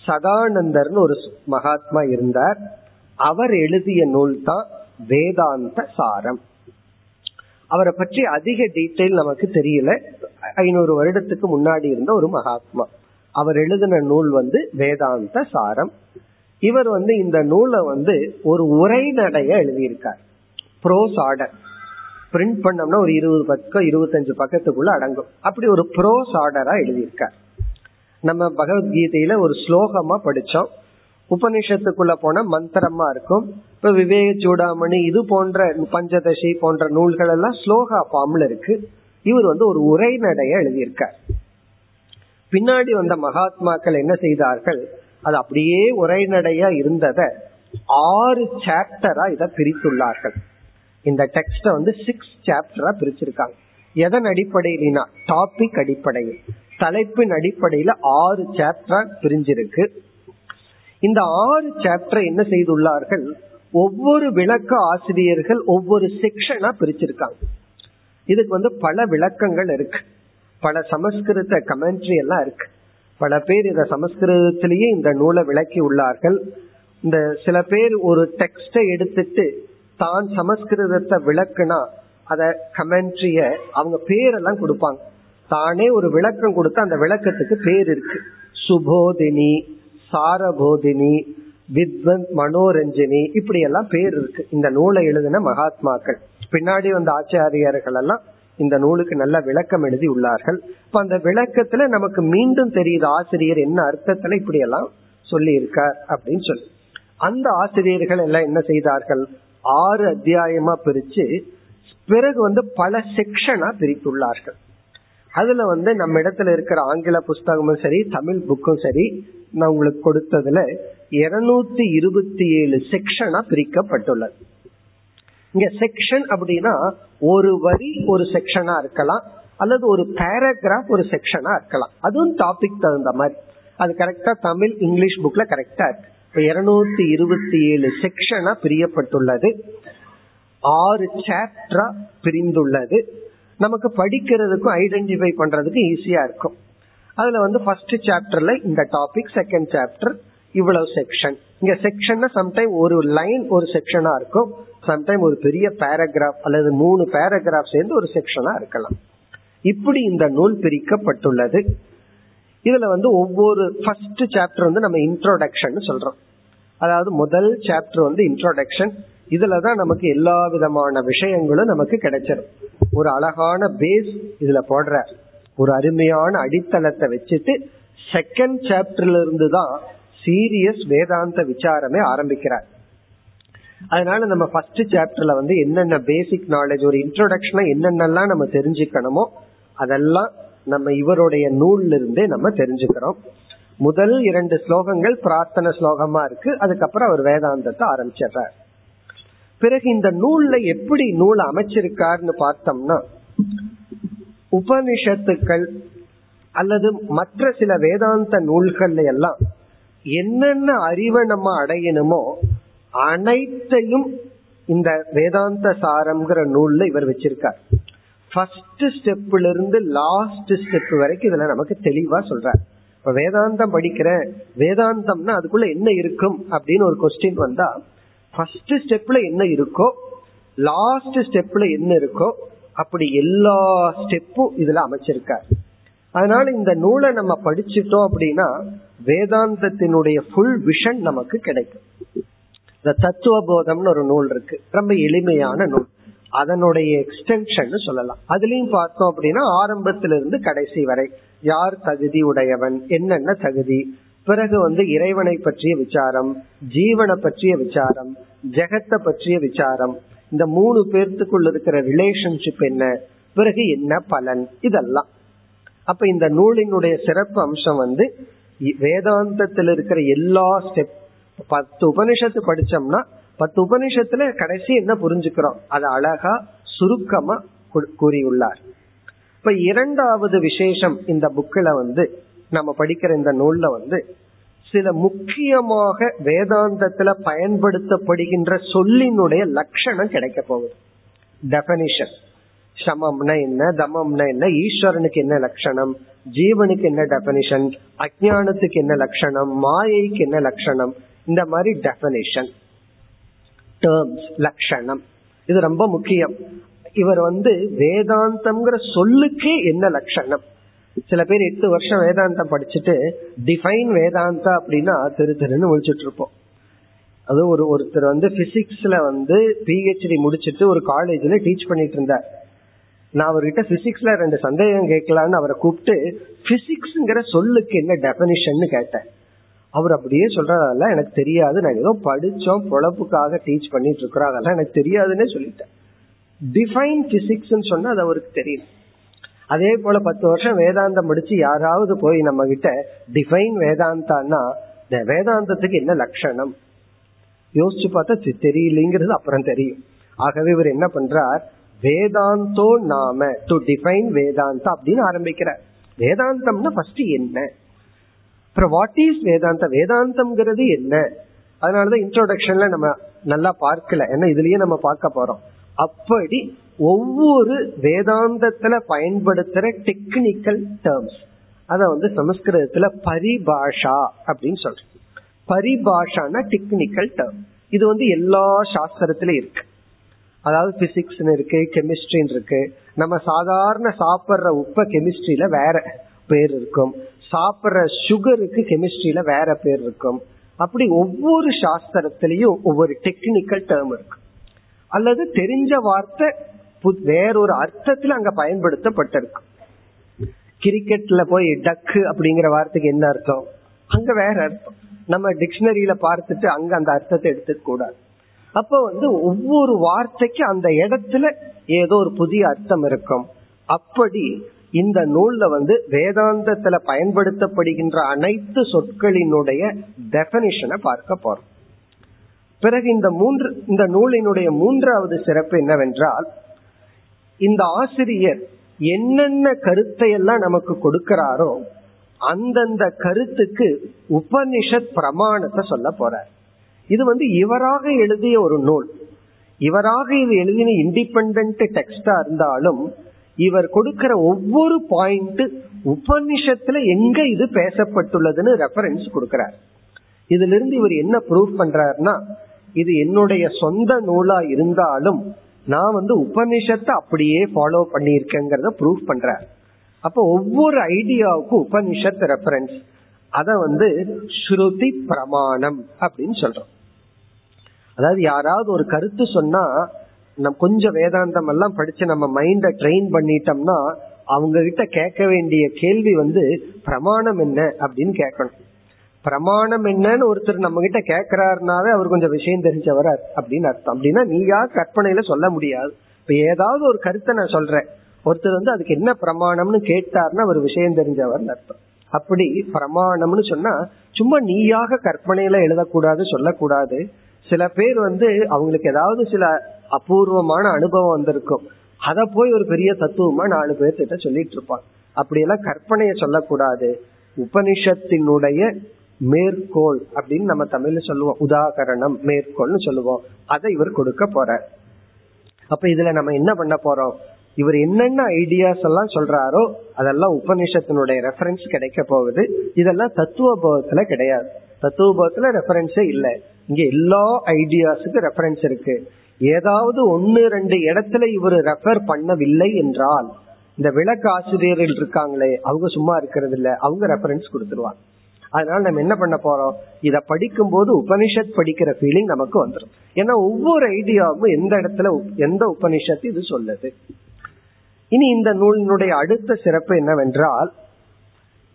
Speaker 2: சதானந்தர்னு ஒரு மகாத்மா இருந்தார் அவர் எழுதிய நூல் தான் வேதாந்த சாரம் அவரை பற்றி அதிக டீட்டெயில் நமக்கு தெரியல ஐநூறு வருடத்துக்கு முன்னாடி இருந்த ஒரு மகாத்மா அவர் எழுதின நூல் வந்து வேதாந்த சாரம் இவர் வந்து இந்த நூலை வந்து ஒரு உரைநடைய எழுதியிருக்கார் ப்ரோஸ் ஆர்டர் பிரிண்ட் பண்ணோம்னா ஒரு இருபது பக்கம் இருபத்தஞ்சு பக்கத்துக்குள்ள அடங்கும் அப்படி ஒரு ப்ரோஸ் ஆர்டரா எழுதியிருக்க நம்ம பகவத்கீதையில ஒரு ஸ்லோகமா படிச்சோம் உபனிஷத்துக்குள்ள போன மந்திரமா இருக்கும் இப்ப விவேக சூடாமணி இது போன்ற பஞ்சதசி போன்ற நூல்கள் எல்லாம் ஸ்லோகா பாம்ல இருக்கு இவர் வந்து ஒரு உரைநடைய எழுதியிருக்கார் பின்னாடி வந்த மகாத்மாக்கள் என்ன செய்தார்கள் அது அப்படியே உரைநடையா இருந்தத ஆறு சாப்டரா இதை பிரித்துள்ளார்கள் இந்த டெக்ஸ்ட வந்து சிக்ஸ் சாப்டரா பிரிச்சிருக்காங்க எதன் அடிப்படையிலனா டாபிக் அடிப்படையில் தலைப்பின் அடிப்படையில ஆறு சாப்டரா பிரிஞ்சிருக்கு இந்த ஆறு சாப்டர் என்ன செய்துள்ளார்கள் ஒவ்வொரு விளக்க ஆசிரியர்கள் ஒவ்வொரு செக்ஷனா பிரிச்சிருக்காங்க இதுக்கு வந்து பல விளக்கங்கள் இருக்கு பல சமஸ்கிருத கமெண்ட்ரி எல்லாம் இருக்கு பல பேர் இந்த சமஸ்கிருதத்திலேயே இந்த நூலை விளக்கி உள்ளார்கள் இந்த சில பேர் ஒரு டெக்ஸ்டை எடுத்துட்டு தான் சமஸ்கிருதத்தை விளக்குனா அத கமெண்ட்ரிய அவங்க பேரெல்லாம் கொடுப்பாங்க தானே ஒரு விளக்கம் கொடுத்து அந்த விளக்கத்துக்கு பேர் இருக்கு சுபோதினி சாரபோதினி வித்வந்த் மனோரஞ்சினி இப்படி எல்லாம் பேர் இருக்கு இந்த நூலை எழுதின மகாத்மாக்கள் பின்னாடி வந்த ஆச்சாரியர்கள் எல்லாம் இந்த நூலுக்கு நல்ல விளக்கம் எழுதி உள்ளார்கள் இப்ப அந்த விளக்கத்துல நமக்கு மீண்டும் தெரியுது ஆசிரியர் என்ன அர்த்தத்துல இப்படி எல்லாம் சொல்லி இருக்கார் அப்படின்னு சொல்லி அந்த ஆசிரியர்கள் எல்லாம் என்ன செய்தார்கள் ஆறு அத்தியாயமா பிரிச்சு பிறகு வந்து பல செக்ஷனா பிரித்துள்ளார்கள் அதுல வந்து நம்ம இடத்துல இருக்கிற ஆங்கில புஸ்தகமும் சரி தமிழ் புக்கும் சரி நான் உங்களுக்கு கொடுத்ததுல இருநூத்தி இருபத்தி ஏழு செக்ஷனா பிரிக்கப்பட்டுள்ளது இங்க செக்ஷன் அப்படின்னா ஒரு வரி ஒரு செக்ஷனா இருக்கலாம் அல்லது ஒரு பேராகிராஃப் ஒரு செக்ஷனா இருக்கலாம் அதுவும் டாபிக் தகுந்த மாதிரி அது கரெக்டா தமிழ் இங்கிலீஷ் புக்ல கரெக்டா இருக்கு இருநூத்தி இருபத்தி ஏழு செக்ஷனா பிரியப்பட்டுள்ளது ஆறு சாப்டரா பிரிந்துள்ளது நமக்கு படிக்கிறதுக்கும் ஐடென்டிஃபை பண்றதுக்கு ஈஸியா இருக்கும் அதுல வந்து ஃபர்ஸ்ட் சாப்டர்ல இந்த டாபிக் செகண்ட் சாப்டர் இவ்வளவு செக்ஷன் இங்க செக்ஷன் சம்டைம் ஒரு லைன் ஒரு செக்ஷனா இருக்கும் சம்டைம் ஒரு பெரிய பேராகிராஃப் அல்லது மூணு பேராகிராஃப் சேர்ந்து ஒரு செக்ஷனா இருக்கலாம் இப்படி இந்த நூல் பிரிக்கப்பட்டுள்ளது இதுல வந்து ஒவ்வொரு ஃபர்ஸ்ட் சாப்டர் வந்து நம்ம இன்ட்ரோடக்ஷன் சொல்றோம் அதாவது முதல் சாப்டர் வந்து இன்ட்ரோடக்ஷன் இதுலதான் நமக்கு எல்லா விதமான விஷயங்களும் நமக்கு கிடைச்சிடும் ஒரு அழகான பேஸ் இதுல போடுற ஒரு அருமையான அடித்தளத்தை வச்சுட்டு செகண்ட் சாப்டர்ல இருந்து தான் சீரியஸ் வேதாந்த விசாரமே ஆரம்பிக்கிறார் அதனால நம்ம ஃபர்ஸ்ட் சாப்டர்ல வந்து என்னென்ன பேசிக் நாலேஜ் ஒரு இன்ட்ரோடக்ஷன் என்னென்னலாம் நம்ம தெரிஞ்சுக்கணுமோ அதெல்லாம் நம்ம இவருடைய நூல்ல இருந்தே நம்ம தெரிஞ்சுக்கிறோம் முதல் இரண்டு ஸ்லோகங்கள் பிரார்த்தனை ஸ்லோகமா இருக்கு அதுக்கப்புறம் அவர் வேதாந்தத்தை ஆரம்பிச்சிடுறார் பிறகு இந்த நூல்ல எப்படி நூல் அமைச்சிருக்காருன்னு பார்த்தோம்னா உபனிஷத்துக்கள் அல்லது மற்ற சில வேதாந்த நூல்கள் எல்லாம் என்னென்ன அறிவை நம்ம அடையணுமோ அனைத்தையும் இந்த வேதாந்த சாரம்ங்கிற நூல்ல இவர் வச்சிருக்கார் ஃபர்ஸ்ட் ஸ்டெப்ல இருந்து லாஸ்ட் ஸ்டெப் வரைக்கும் இதுல நமக்கு தெளிவா சொல்றார் இப்ப வேதாந்தம் படிக்கிறேன் வேதாந்தம்னா அதுக்குள்ள என்ன இருக்கும் அப்படின்னு ஒரு கொஸ்டின் வந்தா ஃபர்ஸ்ட் ஸ்டெப்ல என்ன இருக்கோ லாஸ்ட் ஸ்டெப்ல என்ன இருக்கோ அப்படி எல்லா ஸ்டெப்பும் இதுல அமைச்சிருக்காரு அதனால இந்த நூலை நம்ம படிச்சுட்டோம் அப்படின்னா வேதாந்தத்தினுடைய ஃபுல் விஷன் நமக்கு கிடைக்கும் இந்த தத்துவ போதம்னு ஒரு நூல் இருக்கு ரொம்ப எளிமையான நூல் அதனுடைய எக்ஸ்டென்ஷன் சொல்லலாம் அதுலயும் பார்த்தோம் அப்படின்னா ஆரம்பத்திலிருந்து கடைசி வரை யார் தகுதி உடையவன் என்னென்ன தகுதி பிறகு வந்து இறைவனை பற்றிய விசாரம் ஜீவனை பற்றிய விசாரம் ஜெகத்தை பற்றிய விசாரம் இந்த மூணு பேர்த்துக்குள்ள இருக்கிற ரிலேஷன்ஷிப் என்ன பிறகு என்ன பலன் இதெல்லாம் அப்ப இந்த நூலினுடைய சிறப்பு அம்சம் வந்து வேதாந்தத்தில் இருக்கிற எல்லா ஸ்டெப் பத்து உபனிஷத்து படிச்சோம்னா பத்து உபனிஷத்துல கடைசி என்ன புரிஞ்சுக்கிறோம் அது அழகா சுருக்கமா கூறியுள்ளார் இப்ப இரண்டாவது விசேஷம் இந்த புக்கில வந்து நம்ம படிக்கிற இந்த நூல்ல வந்து சில முக்கியமாக வேதாந்தத்துல பயன்படுத்தப்படுகின்ற சொல்லினுடைய லட்சணம் கிடைக்க போகுது டெபனிஷன் சமம்னா என்ன தமம்னா என்ன ஈஸ்வரனுக்கு என்ன லட்சணம் ஜீவனுக்கு என்ன டெபனிஷன் அஜானத்துக்கு என்ன லட்சணம் மாயைக்கு என்ன லட்சணம் இந்த மாதிரி டெபனிஷன் டேர்ம்ஸ் லட்சணம் இது ரொம்ப முக்கியம் இவர் வந்து வேதாந்தம்ங்கிற சொல்லுக்கே என்ன லட்சணம் சில பேர் எட்டு வருஷம் வேதாந்தம் படிச்சுட்டு டிஃபைன் வேதாந்தா அப்படின்னா திரு திருன்னு முடிச்சுட்டு இருப்போம் அது ஒரு ஒருத்தர் வந்து பிசிக்ஸ்ல வந்து பிஹெச்டி முடிச்சுட்டு ஒரு காலேஜ்ல டீச் பண்ணிட்டு இருந்தார் நான் அவர்கிட்ட பிசிக்ஸ்ல ரெண்டு சந்தேகம் கேட்கலான்னு அவரை கூப்பிட்டு பிசிக்ஸ்ங்கிற சொல்லுக்கு என்ன டெபனிஷன் கேட்டேன் அவர் அப்படியே சொல்றதால எனக்கு தெரியாது நான் ஏதோ படிச்சோம் பொழப்புக்காக டீச் பண்ணிட்டு இருக்கிறாங்க எனக்கு தெரியாதுன்னே சொல்லிட்டேன் டிஃபைன் பிசிக்ஸ் சொன்னா அது அவருக்கு தெரியும் அதே போல பத்து வருஷம் வேதாந்தம் முடிச்சு யாராவது போய் நம்ம கிட்ட டிஃபைன் வேதாந்தான்னா இந்த வேதாந்தத்துக்கு என்ன லட்சணம் யோசிச்சு பார்த்தா தெரியலங்கிறது அப்புறம் தெரியும் ஆகவே இவர் என்ன பண்றார் வேதாந்தோ நாம டு டிஃபைன் வேதாந்தா அப்படின்னு ஆரம்பிக்கிறார் வேதாந்தம்னா ஃபர்ஸ்ட் என்ன அப்புறம் வாட் இஸ் வேதாந்த வேதாந்தம்ங்கிறது என்ன அதனாலதான் இன்ட்ரோடக்ஷன்ல நம்ம நல்லா பார்க்கல ஏன்னா இதுலயே நம்ம பார்க்க போறோம் அப்படி ஒவ்வொரு வேதாந்தத்துல பயன்படுத்துற டெக்னிக்கல் டேர்ம்ஸ் அத வந்து சமஸ்கிருதத்துல பரிபாஷா அப்படின்னு சொல்றோம் பரிபாஷான டெக்னிக்கல் டேர்ம் இது வந்து எல்லா சாஸ்திரத்திலும் இருக்கு அதாவது பிசிக்ஸ் இருக்கு கெமிஸ்ட்ரின்னு இருக்கு நம்ம சாதாரண சாப்பிட்ற உப்ப கெமிஸ்ட்ரியில வேற பேர் இருக்கும் சாப்பிட்ற சுகருக்கு கெமிஸ்ட்ரியில வேற பேர் இருக்கும் அப்படி ஒவ்வொரு சாஸ்திரத்திலையும் ஒவ்வொரு டெக்னிக்கல் டேர்ம் இருக்கு அல்லது தெரிஞ்ச வார்த்தை வேறொரு அர்த்தத்துல அங்க பயன்படுத்தப்பட்டிருக்கு கிரிக்கெட்ல போய் டக்கு அப்படிங்கிற வார்த்தைக்கு என்ன அர்த்தம் அங்க வேற அர்த்தம் நம்ம டிக்ஷனரியில பார்த்துட்டு அங்க அந்த அர்த்தத்தை எடுத்துக்க கூடாது அப்ப வந்து ஒவ்வொரு வார்த்தைக்கு அந்த இடத்துல ஏதோ ஒரு புதிய அர்த்தம் இருக்கும் அப்படி இந்த நூல்ல வந்து வேதாந்தத்துல பயன்படுத்தப்படுகின்ற அனைத்து சொற்களினுடைய டெபனிஷனை பார்க்க போறோம் பிறகு இந்த மூன்று இந்த நூலினுடைய மூன்றாவது சிறப்பு என்னவென்றால் இந்த ஆசிரியர் என்னென்ன கருத்தை எல்லாம் நமக்கு கொடுக்கிறாரோ அந்தந்த கருத்துக்கு உபனிஷத் பிரமாணத்தை சொல்ல போறார் இது வந்து இவராக எழுதிய ஒரு நூல் இவராக இது எழுதின இண்டிபெண்ட் டெக்ஸ்டா இருந்தாலும் இவர் கொடுக்கிற ஒவ்வொரு பாயிண்ட் உபனிஷத்துல எங்க இது பேசப்பட்டுள்ளதுன்னு ரெஃபரன்ஸ் கொடுக்கிறார் இதுல இருந்து இவர் என்ன ப்ரூவ் பண்றாருன்னா இது என்னுடைய சொந்த நூலா இருந்தாலும் நான் வந்து உபனிஷத்தை அப்படியே ஃபாலோ பண்ணியிருக்கேங்கிறத ப்ரூவ் பண்ற அப்ப ஒவ்வொரு ஐடியாவுக்கும் உபனிஷத் ரெஃபரன்ஸ் அத வந்து ஸ்ருதி பிரமாணம் அப்படின்னு சொல்றோம் அதாவது யாராவது ஒரு கருத்து சொன்னா நம்ம கொஞ்சம் வேதாந்தம் எல்லாம் படிச்சு நம்ம மைண்ட ட்ரெயின் பண்ணிட்டோம்னா அவங்க கிட்ட கேட்க வேண்டிய கேள்வி வந்து பிரமாணம் என்ன அப்படின்னு கேட்கணும் பிரமாணம் என்னன்னு ஒருத்தர் நம்ம கிட்ட கேக்குறாருனாவே அவர் கொஞ்சம் விஷயம் தெரிஞ்சவர் அப்படின்னு அர்த்தம் அப்படின்னா நீயா கற்பனையில சொல்ல முடியாது இப்ப ஏதாவது ஒரு கருத்தை நான் சொல்றேன் ஒருத்தர் வந்து அதுக்கு என்ன பிரமாணம்னு கேட்டார்னா அவர் விஷயம் தெரிஞ்சவர் அர்த்தம் அப்படி பிரமாணம்னு சொன்னா சும்மா நீயாக கற்பனையில எழுதக்கூடாது சொல்லக்கூடாது சில பேர் வந்து அவங்களுக்கு ஏதாவது சில அபூர்வமான அனுபவம் வந்திருக்கும் அத போய் ஒரு பெரிய தத்துவமா நாலு பேர்த்திட்ட சொல்லிட்டு இருப்பாங்க அப்படியெல்லாம் கற்பனைய சொல்லக்கூடாது உபனிஷத்தினுடைய மேற்கோள் அப்படின்னு நம்ம தமிழ்ல சொல்லுவோம் உதாகரணம் மேற்கோள்னு சொல்லுவோம் அதை இவர் கொடுக்க போற அப்ப இதுல நம்ம என்ன பண்ண போறோம் இவர் என்னென்ன ஐடியாஸ் எல்லாம் சொல்றாரோ அதெல்லாம் உபநிஷத்தினுடைய ரெஃபரன்ஸ் கிடைக்க போகுது இதெல்லாம் போகத்துல கிடையாது போகத்துல ரெஃபரன்ஸே இல்லை இங்க எல்லா ஐடியாஸுக்கு ரெஃபரன்ஸ் இருக்கு ஏதாவது ஒன்னு ரெண்டு இடத்துல இவர் ரெஃபர் பண்ணவில்லை என்றால் இந்த விளக்கு ஆசிரியர்கள் இருக்காங்களே அவங்க சும்மா இருக்கிறது இல்ல அவங்க ரெஃபரன்ஸ் கொடுத்துருவாங்க அதனால நம்ம என்ன பண்ண போறோம் இத படிக்கும் போது உபனிஷத் படிக்கிற ஃபீலிங் நமக்கு வந்துடும் ஏன்னா ஒவ்வொரு ஐடியாவும் எந்த இடத்துல எந்த உபனிஷத்து இது சொல்லுது இனி இந்த நூலினுடைய அடுத்த சிறப்பு என்னவென்றால்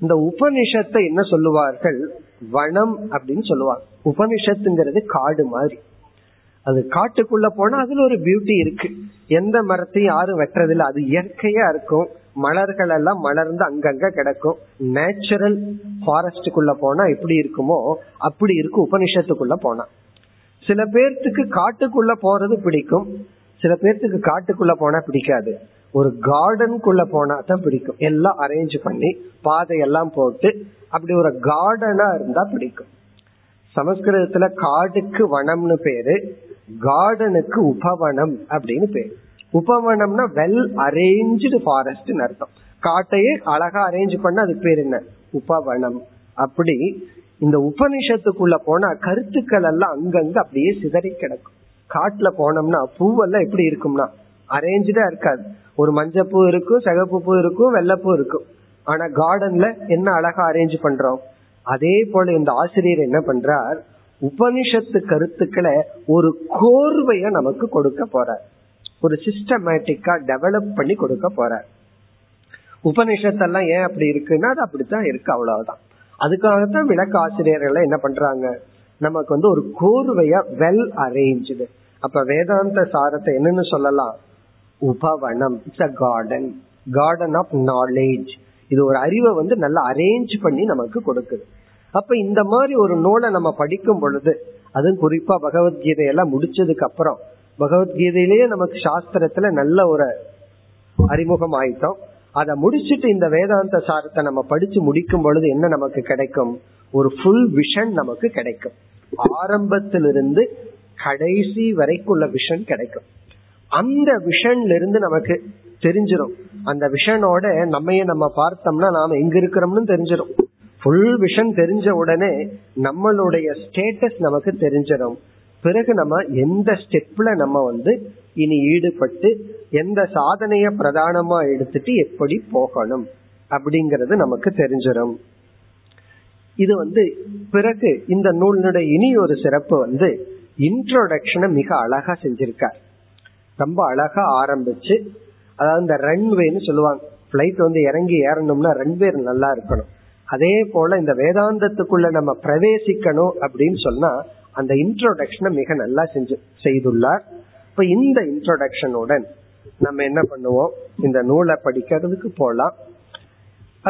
Speaker 2: இந்த உபனிஷத்தை என்ன சொல்லுவார்கள் வனம் அப்படின்னு சொல்லுவாங்க உபனிஷத்துங்கிறது காடு மாதிரி அது காட்டுக்குள்ள போனா அதுல ஒரு பியூட்டி இருக்கு எந்த மரத்தையும் யாரும் வெட்டுறதில்லை அது இயற்கையா இருக்கும் மலர்கள் எல்லாம் மலர்ந்து அங்கங்க கிடக்கும் நேச்சுரல் ஃபாரஸ்டுக்குள்ள போனா எப்படி இருக்குமோ அப்படி இருக்கு உபனிஷத்துக்குள்ள போனா சில பேர்த்துக்கு காட்டுக்குள்ள போறது பிடிக்கும் சில பேர்த்துக்கு காட்டுக்குள்ள போனா பிடிக்காது ஒரு கார்டனுக்குள்ள போனா தான் பிடிக்கும் எல்லாம் அரேஞ்ச் பண்ணி பாதையெல்லாம் போட்டு அப்படி ஒரு கார்டனா இருந்தா பிடிக்கும் சமஸ்கிருதத்துல காடுக்கு வனம்னு பேரு கார்டனுக்கு உபவனம் அப்படின்னு பேரு உபவனம்னா வெல் அரேஞ்சு ஃபாரஸ்ட் அர்த்தம் காட்டையே அழகா அரேஞ்ச் பண்ண அதுக்கு பேர் என்ன உபவனம் அப்படி இந்த உபனிஷத்துக்குள்ள போனா கருத்துக்கள் எல்லாம் அங்கங்க அப்படியே சிதறி கிடக்கும் காட்டுல போனோம்னா பூவெல்லாம் எப்படி இருக்கும்னா அரேஞ்சா இருக்காது ஒரு மஞ்சள் பூ இருக்கும் சிகப்பு பூ இருக்கும் வெள்ளப்பூ இருக்கும் ஆனா கார்டன்ல என்ன அழகா அரேஞ்ச் பண்றோம் அதே போல இந்த ஆசிரியர் என்ன பண்றார் உபனிஷத்து கருத்துக்களை ஒரு கோர்வைய நமக்கு கொடுக்க போறார் ஒரு சிஸ்டமேட்டிக்கா டெவலப் பண்ணி கொடுக்க போற உபனிஷத்தெல்லாம் ஏன் அப்படி இருக்குன்னா அது அப்படித்தான் இருக்கு அவ்வளவுதான் அதுக்காகத்தான் விளக்க ஆசிரியர்கள் என்ன பண்றாங்க நமக்கு வந்து ஒரு கோர்வைய வெல் அரேஞ்சு அப்ப வேதாந்த சாரத்தை என்னன்னு சொல்லலாம் உபவனம் it's a garden garden of knowledge இது ஒரு அறிவை வந்து நல்லா அரேஞ்ச் பண்ணி நமக்கு கொடுக்குது அப்ப இந்த மாதிரி ஒரு நூலை நம்ம படிக்கும் பொழுது அதுவும் குறிப்பா பகவத்கீதையெல்லாம் முடிச்சதுக்கு அப்புறம் பகவத்கீதையிலேயே நமக்கு சாஸ்திரத்துல நல்ல ஒரு அறிமுகம் ஆயிட்டோம் அதை முடிச்சுட்டு இந்த வேதாந்த சாரத்தை நம்ம படிச்சு முடிக்கும் பொழுது என்ன நமக்கு கிடைக்கும் ஒரு ஃபுல் விஷன் நமக்கு கிடைக்கும் ஆரம்பத்திலிருந்து கடைசி வரைக்குள்ள விஷன் கிடைக்கும் அந்த விஷன்ல இருந்து நமக்கு தெரிஞ்சிடும் அந்த விஷனோட நம்மைய நம்ம பார்த்தோம்னா நாம எங்க இருக்கிறோம்னு தெரிஞ்சிடும் ஃபுல் விஷன் தெரிஞ்ச உடனே நம்மளுடைய ஸ்டேட்டஸ் நமக்கு தெரிஞ்சிடும் பிறகு நம்ம எந்த ஸ்டெப்ல நம்ம வந்து இனி ஈடுபட்டு எந்த சாதனைய பிரதானமா எடுத்துட்டு எப்படி போகணும் அப்படிங்கறது நமக்கு தெரிஞ்சிடும் இது வந்து பிறகு இந்த நூலினுடைய இனி ஒரு சிறப்பு வந்து இன்ட்ரோடக்ஷனை மிக அழகா செஞ்சிருக்கார் ரொம்ப அழகா ஆரம்பிச்சு அதாவது இந்த ரன்வேன்னு சொல்லுவாங்க பிளைட் வந்து இறங்கி ஏறணும்னா ரன்வே நல்லா இருக்கணும் அதே போல இந்த வேதாந்தத்துக்குள்ள நம்ம பிரவேசிக்கணும் அப்படின்னு சொன்னா அந்த இன்ட்ரோடக்ஷனை மிக நல்லா செஞ்சு செய்துள்ளார் இப்ப இந்த இன்ட்ரோடக்ஷனுடன் நம்ம என்ன பண்ணுவோம் இந்த நூலை படிக்கிறதுக்கு போலாம்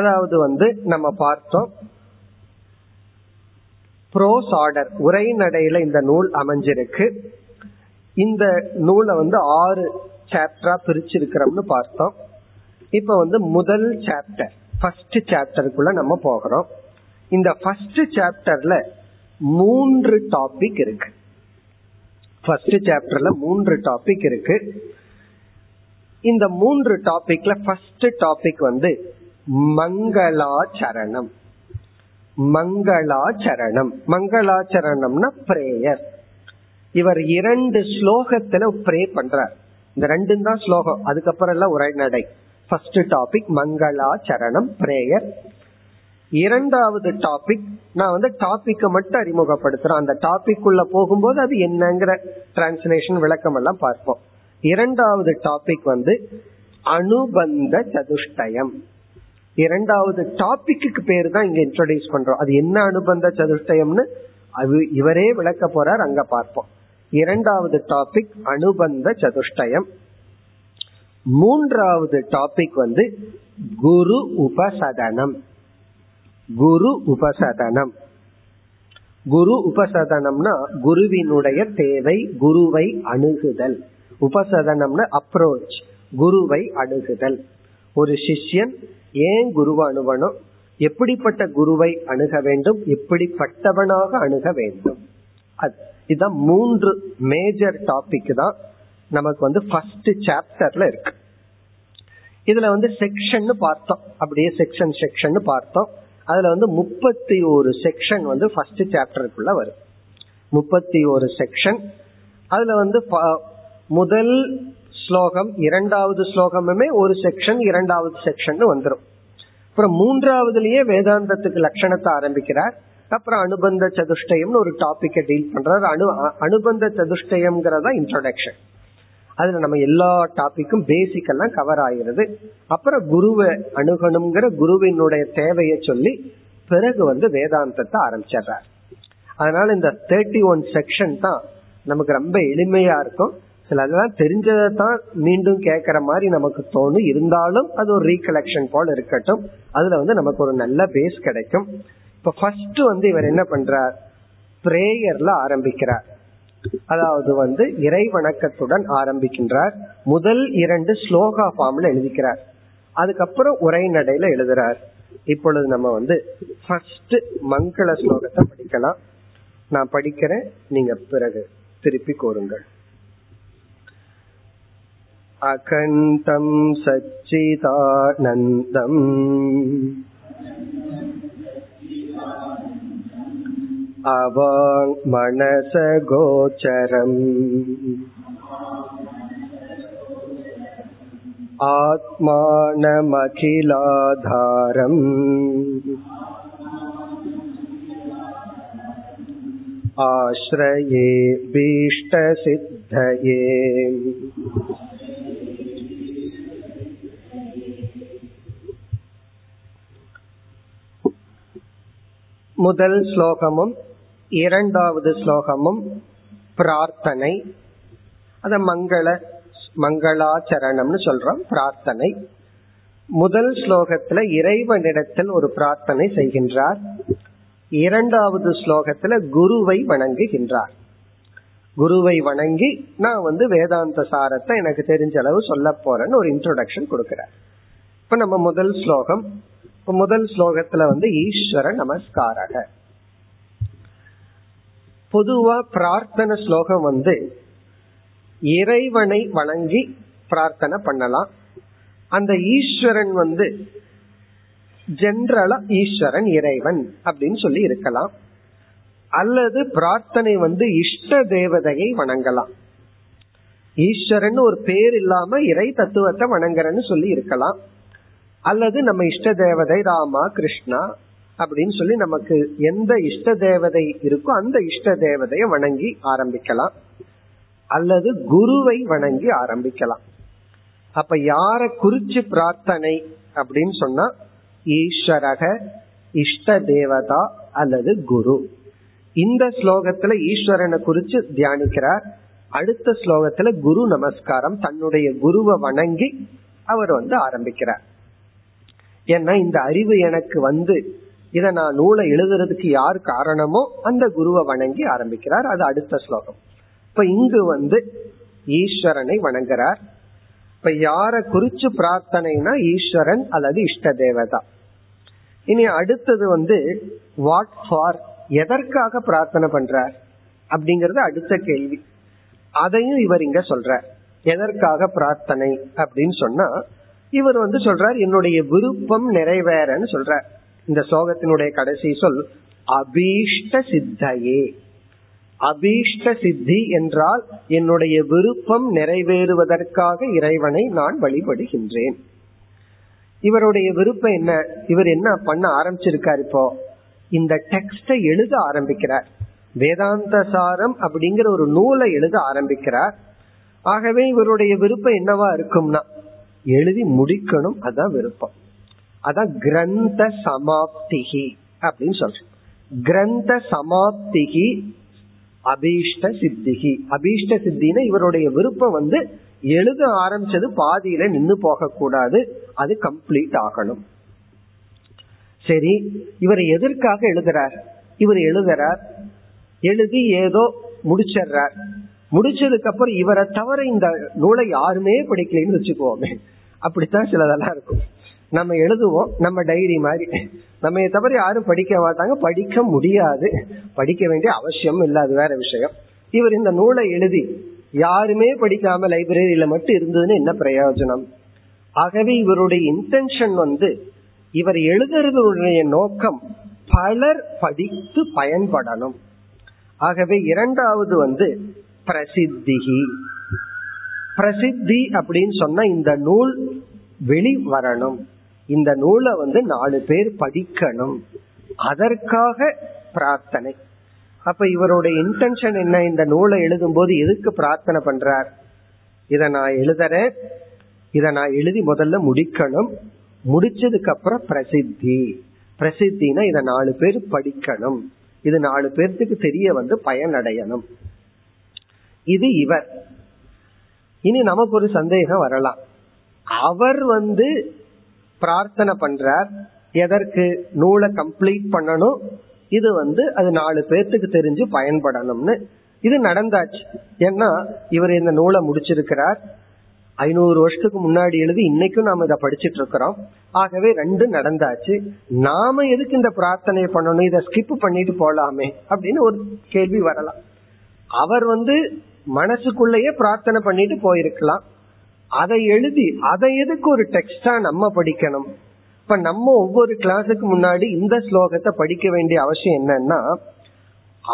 Speaker 2: அதாவது வந்து நம்ம பார்த்தோம் ப்ரோஸ் ஆர்டர் உரை நடையில இந்த நூல் அமைஞ்சிருக்கு இந்த நூலை வந்து ஆறு சாப்டரா பிரிச்சிருக்கிறோம்னு பார்த்தோம் இப்ப வந்து முதல் சாப்டர் ஃபர்ஸ்ட் சாப்டருக்குள்ள நம்ம போகிறோம் இந்த ஃபர்ஸ்ட் சாப்டர்ல மூன்று டாபிக் இருக்கு ஃபர்ஸ்ட் சாப்டர்ல மூன்று டாபிக் இருக்கு இந்த மூன்று டாபிக்ல ஃபர்ஸ்ட் டாபிக் வந்து மங்களாச்சரணம் மங்களாச்சரணம் மங்களாச்சரணம்னா பிரேயர் இவர் இரண்டு ஸ்லோகத்துல பிரே பண்றார் இந்த ரெண்டும் தான் ஸ்லோகம் அதுக்கப்புறம் எல்லாம் உரைநடை ஃபர்ஸ்ட் டாபிக் மங்களாச்சரணம் பிரேயர் இரண்டாவது டாபிக் நான் வந்து டாபிக்க மட்டும் அறிமுகப்படுத்துறேன் அந்த டாபிக் உள்ள போகும்போது அது என்னங்கிற டிரான்ஸ்லேஷன் விளக்கம் எல்லாம் பார்ப்போம் இரண்டாவது டாபிக் வந்து அனுபந்த சதுஷ்டயம் இரண்டாவது டாபிக்கு பேரு தான் இங்க இன்ட்ரோடியூஸ் பண்றோம் அது என்ன அனுபந்த சதுஷ்டயம்னு அது இவரே விளக்க போறார் அங்க பார்ப்போம் இரண்டாவது டாபிக் அனுபந்த சதுஷ்டயம் மூன்றாவது டாபிக் வந்து குரு உபசதனம் குரு உபசதனம் குரு உபசதனம்னா குருவினுடைய தேவை குருவை அணுகுதல் உபசதனம்னா அப்ரோச் குருவை அணுகுதல் ஒரு சிஷ்யன் ஏன் குருவை அணுவனும் எப்படிப்பட்ட குருவை அணுக வேண்டும் எப்படிப்பட்டவனாக அணுக வேண்டும் இதுதான் மூன்று மேஜர் டாபிக் தான் நமக்கு வந்து ஃபர்ஸ்ட் சாப்டர்ல இருக்கு இதுல வந்து செக்ஷன் பார்த்தோம் அப்படியே செக்ஷன் செக்ஷன் பார்த்தோம் அதுல வந்து முப்பத்தி ஒரு செக்ஷன் வந்து ஃபர்ஸ்ட் சாப்டருக்குள்ள வரும் முப்பத்தி ஒரு செக்ஷன் அதுல வந்து முதல் ஸ்லோகம் இரண்டாவது ஸ்லோகமுமே ஒரு செக்ஷன் இரண்டாவது செக்ஷன் வந்துடும் அப்புறம் மூன்றாவதுலயே வேதாந்தத்துக்கு லட்சணத்தை ஆரம்பிக்கிறார் அப்புறம் அனுபந்த சதுஷ்டயம்னு ஒரு டாபிக்கை டீல் பண்றாரு அனு அனுபந்த சதுஷ்டயம்ங்கிறதா இன்ட்ரோடக்ஷன் அதுல நம்ம எல்லா டாபிக்கும் பேசிக் எல்லாம் கவர் ஆகிறது அப்புறம் குருவை அணுகணுங்கிற குருவினுடைய தேவையை சொல்லி பிறகு வந்து வேதாந்தத்தை ஆரம்பிச்சிடுறார் அதனால இந்த தேர்ட்டி ஒன் செக்ஷன் தான் நமக்கு ரொம்ப எளிமையா இருக்கும் சில அதெல்லாம் தெரிஞ்சதை தான் மீண்டும் கேட்கற மாதிரி நமக்கு தோணும் இருந்தாலும் அது ஒரு ரீகலெக்ஷன் போல இருக்கட்டும் அதுல வந்து நமக்கு ஒரு நல்ல பேஸ் கிடைக்கும் இப்ப ஃபர்ஸ்ட் வந்து இவர் என்ன பண்றார் பிரேயர்ல ஆரம்பிக்கிறார் அதாவது வந்து இறை வணக்கத்துடன் ஆரம்பிக்கின்றார் முதல் இரண்டு ஸ்லோகா ஃபார்ம்ல எழுதிக்கிறார் அதுக்கப்புறம் உரைநடையில எழுதுறார் இப்பொழுது நம்ம வந்து ஃபர்ஸ்ட் மங்கள ஸ்லோகத்தை படிக்கலாம் நான் படிக்கிறேன் நீங்க பிறகு திருப்பி கோருங்கள் अखण्डं சச்சிதானந்தம் अवाङ्मनसगोचरम् आत्मानमखिलाधारम् आश्रये भीष्टसिद्धये முதல் ஸ்லோகமும் இரண்டாவது ஸ்லோகமும் பிரார்த்தனை அத மங்கள மங்களாச்சரணம்னு சொல்றோம் பிரார்த்தனை முதல் ஸ்லோகத்துல இறைவனிடத்தில் ஒரு பிரார்த்தனை செய்கின்றார் இரண்டாவது ஸ்லோகத்துல குருவை வணங்குகின்றார் குருவை வணங்கி நான் வந்து வேதாந்த சாரத்தை எனக்கு தெரிஞ்ச அளவு சொல்ல போறேன்னு ஒரு இன்ட்ரோடக்ஷன் கொடுக்கிறார் இப்ப நம்ம முதல் ஸ்லோகம் முதல் ஸ்லோகத்துல வந்து ஈஸ்வர நமஸ்காரக பொதுவா பிரார்த்தனை ஸ்லோகம் வந்து இறைவனை வணங்கி பிரார்த்தனை பண்ணலாம் அந்த ஈஸ்வரன் வந்து ஜென்ரலா ஈஸ்வரன் இறைவன் அப்படின்னு சொல்லி இருக்கலாம் அல்லது பிரார்த்தனை வந்து இஷ்ட தேவதையை வணங்கலாம் ஈஸ்வரன் ஒரு பேர் இல்லாம இறை தத்துவத்தை வணங்குறன்னு சொல்லி இருக்கலாம் அல்லது நம்ம இஷ்ட தேவதை ராமா கிருஷ்ணா அப்படின்னு சொல்லி நமக்கு எந்த இஷ்ட தேவதை இருக்கோ அந்த இஷ்ட தேவதையை வணங்கி ஆரம்பிக்கலாம் அல்லது குருவை வணங்கி ஆரம்பிக்கலாம் அப்ப யார குறிச்சு பிரார்த்தனை அப்படின்னு சொன்னா ஈஸ்வரக இஷ்ட தேவதா அல்லது குரு இந்த ஸ்லோகத்துல ஈஸ்வரனை குறிச்சு தியானிக்கிறார் அடுத்த ஸ்லோகத்துல குரு நமஸ்காரம் தன்னுடைய குருவை வணங்கி அவர் வந்து ஆரம்பிக்கிறார் ஏன்னா இந்த அறிவு எனக்கு வந்து இத நான் நூலை எழுதுறதுக்கு யார் காரணமோ அந்த குருவை வணங்கி ஆரம்பிக்கிறார் அது அடுத்த ஸ்லோகம் இப்ப இங்கு வந்து ஈஸ்வரனை வணங்குறார் இப்ப யார குறிச்சு பிரார்த்தனைனா ஈஸ்வரன் அல்லது இஷ்ட தேவதா இனி அடுத்தது வந்து வாட் ஃபார் எதற்காக பிரார்த்தனை பண்றார் அப்படிங்கறது அடுத்த கேள்வி அதையும் இவர் இங்க சொல்றார் எதற்காக பிரார்த்தனை அப்படின்னு சொன்னா இவர் வந்து சொல்றார் என்னுடைய விருப்பம் நிறைவேறன்னு சொல்றார் இந்த ஸ்லோகத்தினுடைய கடைசி சொல் அபீஷ்ட சித்தையே அபீஷ்ட சித்தி என்றால் என்னுடைய விருப்பம் நிறைவேறுவதற்காக இறைவனை நான் வழிபடுகின்றேன் இவருடைய விருப்பம் என்ன இவர் என்ன பண்ண ஆரம்பிச்சிருக்கார் இப்போ இந்த டெக்ஸ்டை எழுத ஆரம்பிக்கிறார் வேதாந்த சாரம் அப்படிங்கிற ஒரு நூலை எழுத ஆரம்பிக்கிறார் ஆகவே இவருடைய விருப்பம் என்னவா இருக்கும்னா எழுதி முடிக்கணும் அதான் விருப்பம் அதான் கிரந்த சமாப்திகி அப்படின்னு சொல்றேன் கிரந்த சமாப்திகி அபீஷ்ட சித்திகி அபீஷ்ட சித்தினா இவருடைய விருப்பம் வந்து எழுத ஆரம்பிச்சது பாதியில நின்னு போக கூடாது அது கம்ப்ளீட் ஆகணும் சரி இவர் எதற்காக எழுதுறார் இவர் எழுதுறார் எழுதி ஏதோ முடிச்சிடுறார் முடிச்சதுக்கு அப்புறம் இவரை தவிர இந்த நூலை யாருமே படிக்கலன்னு வச்சுக்கோமே அப்படித்தான் சிலதெல்லாம் இருக்கும் நம்ம எழுதுவோம் நம்ம டைரி மாதிரி நம்ம தவிர யாரும் படிக்க மாட்டாங்க படிக்க முடியாது படிக்க வேண்டிய அவசியம் இல்லை அது வேற விஷயம் இவர் இந்த நூலை எழுதி யாருமே படிக்காம லைப்ரரியில மட்டும் இருந்ததுன்னு என்ன பிரயோஜனம் ஆகவே இவருடைய இன்டென்ஷன் வந்து இவர் எழுதுறதுடைய நோக்கம் பலர் படித்து பயன்படணும் ஆகவே இரண்டாவது வந்து பிரசித்தி பிரசித்தி அப்படின்னு சொன்னா இந்த நூல் வெளி வரணும் இந்த நூலை வந்து நாலு பேர் படிக்கணும் அதற்காக பிரார்த்தனை அப்ப இவருடைய இன்டென்ஷன் என்ன இந்த நூலை எழுதும் போது எதுக்கு பிரார்த்தனை பண்றார் இத நான் எழுதுறேன் இத நான் எழுதி முதல்ல முடிக்கணும் முடிச்சதுக்கு அப்புறம் பிரசித்தி பிரசித்தினா இத நாலு பேர் படிக்கணும் இது நாலு பேர்த்துக்கு தெரிய வந்து பயனடையணும் இது இவர் இனி நமக்கு ஒரு சந்தேகம் வரலாம் அவர் வந்து பிரார்த்தனை பண்றார் எதற்கு நூலை கம்ப்ளீட் பண்ணணும் இது வந்து அது நாலு பேர்த்துக்கு தெரிஞ்சு பயன்படணும்னு இது நடந்தாச்சு ஏன்னா இவர் இந்த நூலை முடிச்சிருக்கிறார் ஐநூறு வருஷத்துக்கு முன்னாடி எழுதி இன்னைக்கும் நாம இதை படிச்சுட்டு இருக்கிறோம் ஆகவே ரெண்டு நடந்தாச்சு நாம எதுக்கு இந்த பிரார்த்தனை பண்ணணும் இதை ஸ்கிப் பண்ணிட்டு போலாமே அப்படின்னு ஒரு கேள்வி வரலாம் அவர் வந்து மனசுக்குள்ளேயே பிரார்த்தனை பண்ணிட்டு போயிருக்கலாம் அதை எழுதி அதை எதுக்கு ஒரு டெக்ஸ்டா நம்ம படிக்கணும் இப்ப நம்ம ஒவ்வொரு கிளாஸுக்கு முன்னாடி இந்த ஸ்லோகத்தை படிக்க வேண்டிய அவசியம் என்னன்னா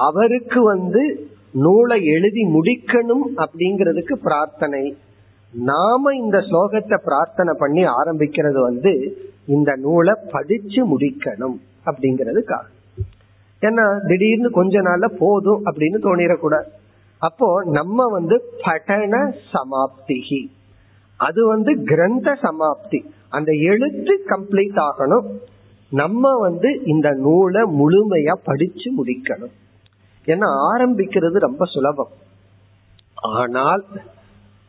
Speaker 2: அவருக்கு வந்து நூலை எழுதி முடிக்கணும் அப்படிங்கிறதுக்கு பிரார்த்தனை நாம இந்த ஸ்லோகத்தை பிரார்த்தனை பண்ணி ஆரம்பிக்கிறது வந்து இந்த நூலை படிச்சு முடிக்கணும் அப்படிங்கிறதுக்காக ஏன்னா திடீர்னு கொஞ்ச நாள்ல போதும் அப்படின்னு தோணிடக்கூடாது அப்போ நம்ம வந்து பட்டண சமாப்திகி அது வந்து கிரந்த சமாப்தி அந்த எழுத்து கம்ப்ளீட் ஆகணும் நம்ம வந்து இந்த நூலை முழுமையா படிச்சு முடிக்கணும் ஏன்னா ஆரம்பிக்கிறது ரொம்ப சுலபம் ஆனால்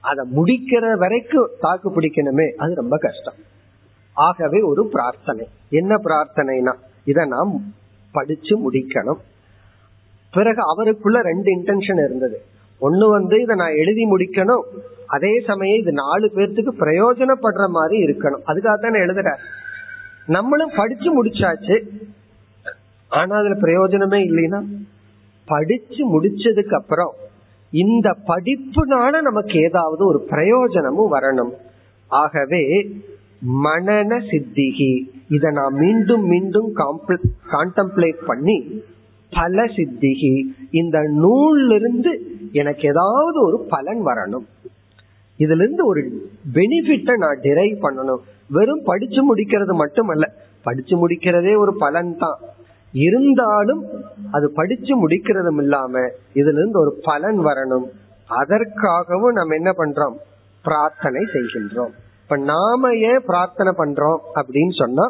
Speaker 2: அதை முடிக்கிற வரைக்கும் தாக்கு பிடிக்கணுமே அது ரொம்ப கஷ்டம் ஆகவே ஒரு பிரார்த்தனை என்ன பிரார்த்தனைனா இதை நாம் படிச்சு முடிக்கணும் பிறகு அவருக்குள்ள ரெண்டு இன்டென்ஷன் இருந்தது ஒண்ணு வந்து இதை நான் எழுதி முடிக்கணும் அதே சமயம் இது நாலு பேர்த்துக்கு பிரயோஜனப்படுற மாதிரி இருக்கணும் அதுக்காக தான் எழுதுற நம்மளும் படிச்சு முடிச்சாச்சு ஆனா அதுல பிரயோஜனமே இல்லைன்னா படிச்சு முடிச்சதுக்கு அப்புறம் இந்த படிப்புனால நமக்கு ஏதாவது ஒரு பிரயோஜனமும் வரணும் ஆகவே மனன சித்திகி இத நான் மீண்டும் மீண்டும் காண்டம்ப்ளேட் பண்ணி பல சித்திகி இந்த நூல்லிருந்து எனக்கு ஏதாவது ஒரு பலன் வரணும் இதுல இருந்து ஒரு பெனிஃபிட்டை நான் டிரைவ் பண்ணணும் வெறும் படிச்சு முடிக்கிறது மட்டுமல்ல படிச்சு முடிக்கிறதே ஒரு பலன் தான் இருந்தாலும் அது படிச்சு முடிக்கிறதும் இல்லாம இதுல இருந்து ஒரு பலன் வரணும் அதற்காகவும் நம்ம என்ன பண்றோம் பிரார்த்தனை செய்கின்றோம் இப்ப நாம ஏன் பிரார்த்தனை பண்றோம் அப்படின்னு சொன்னா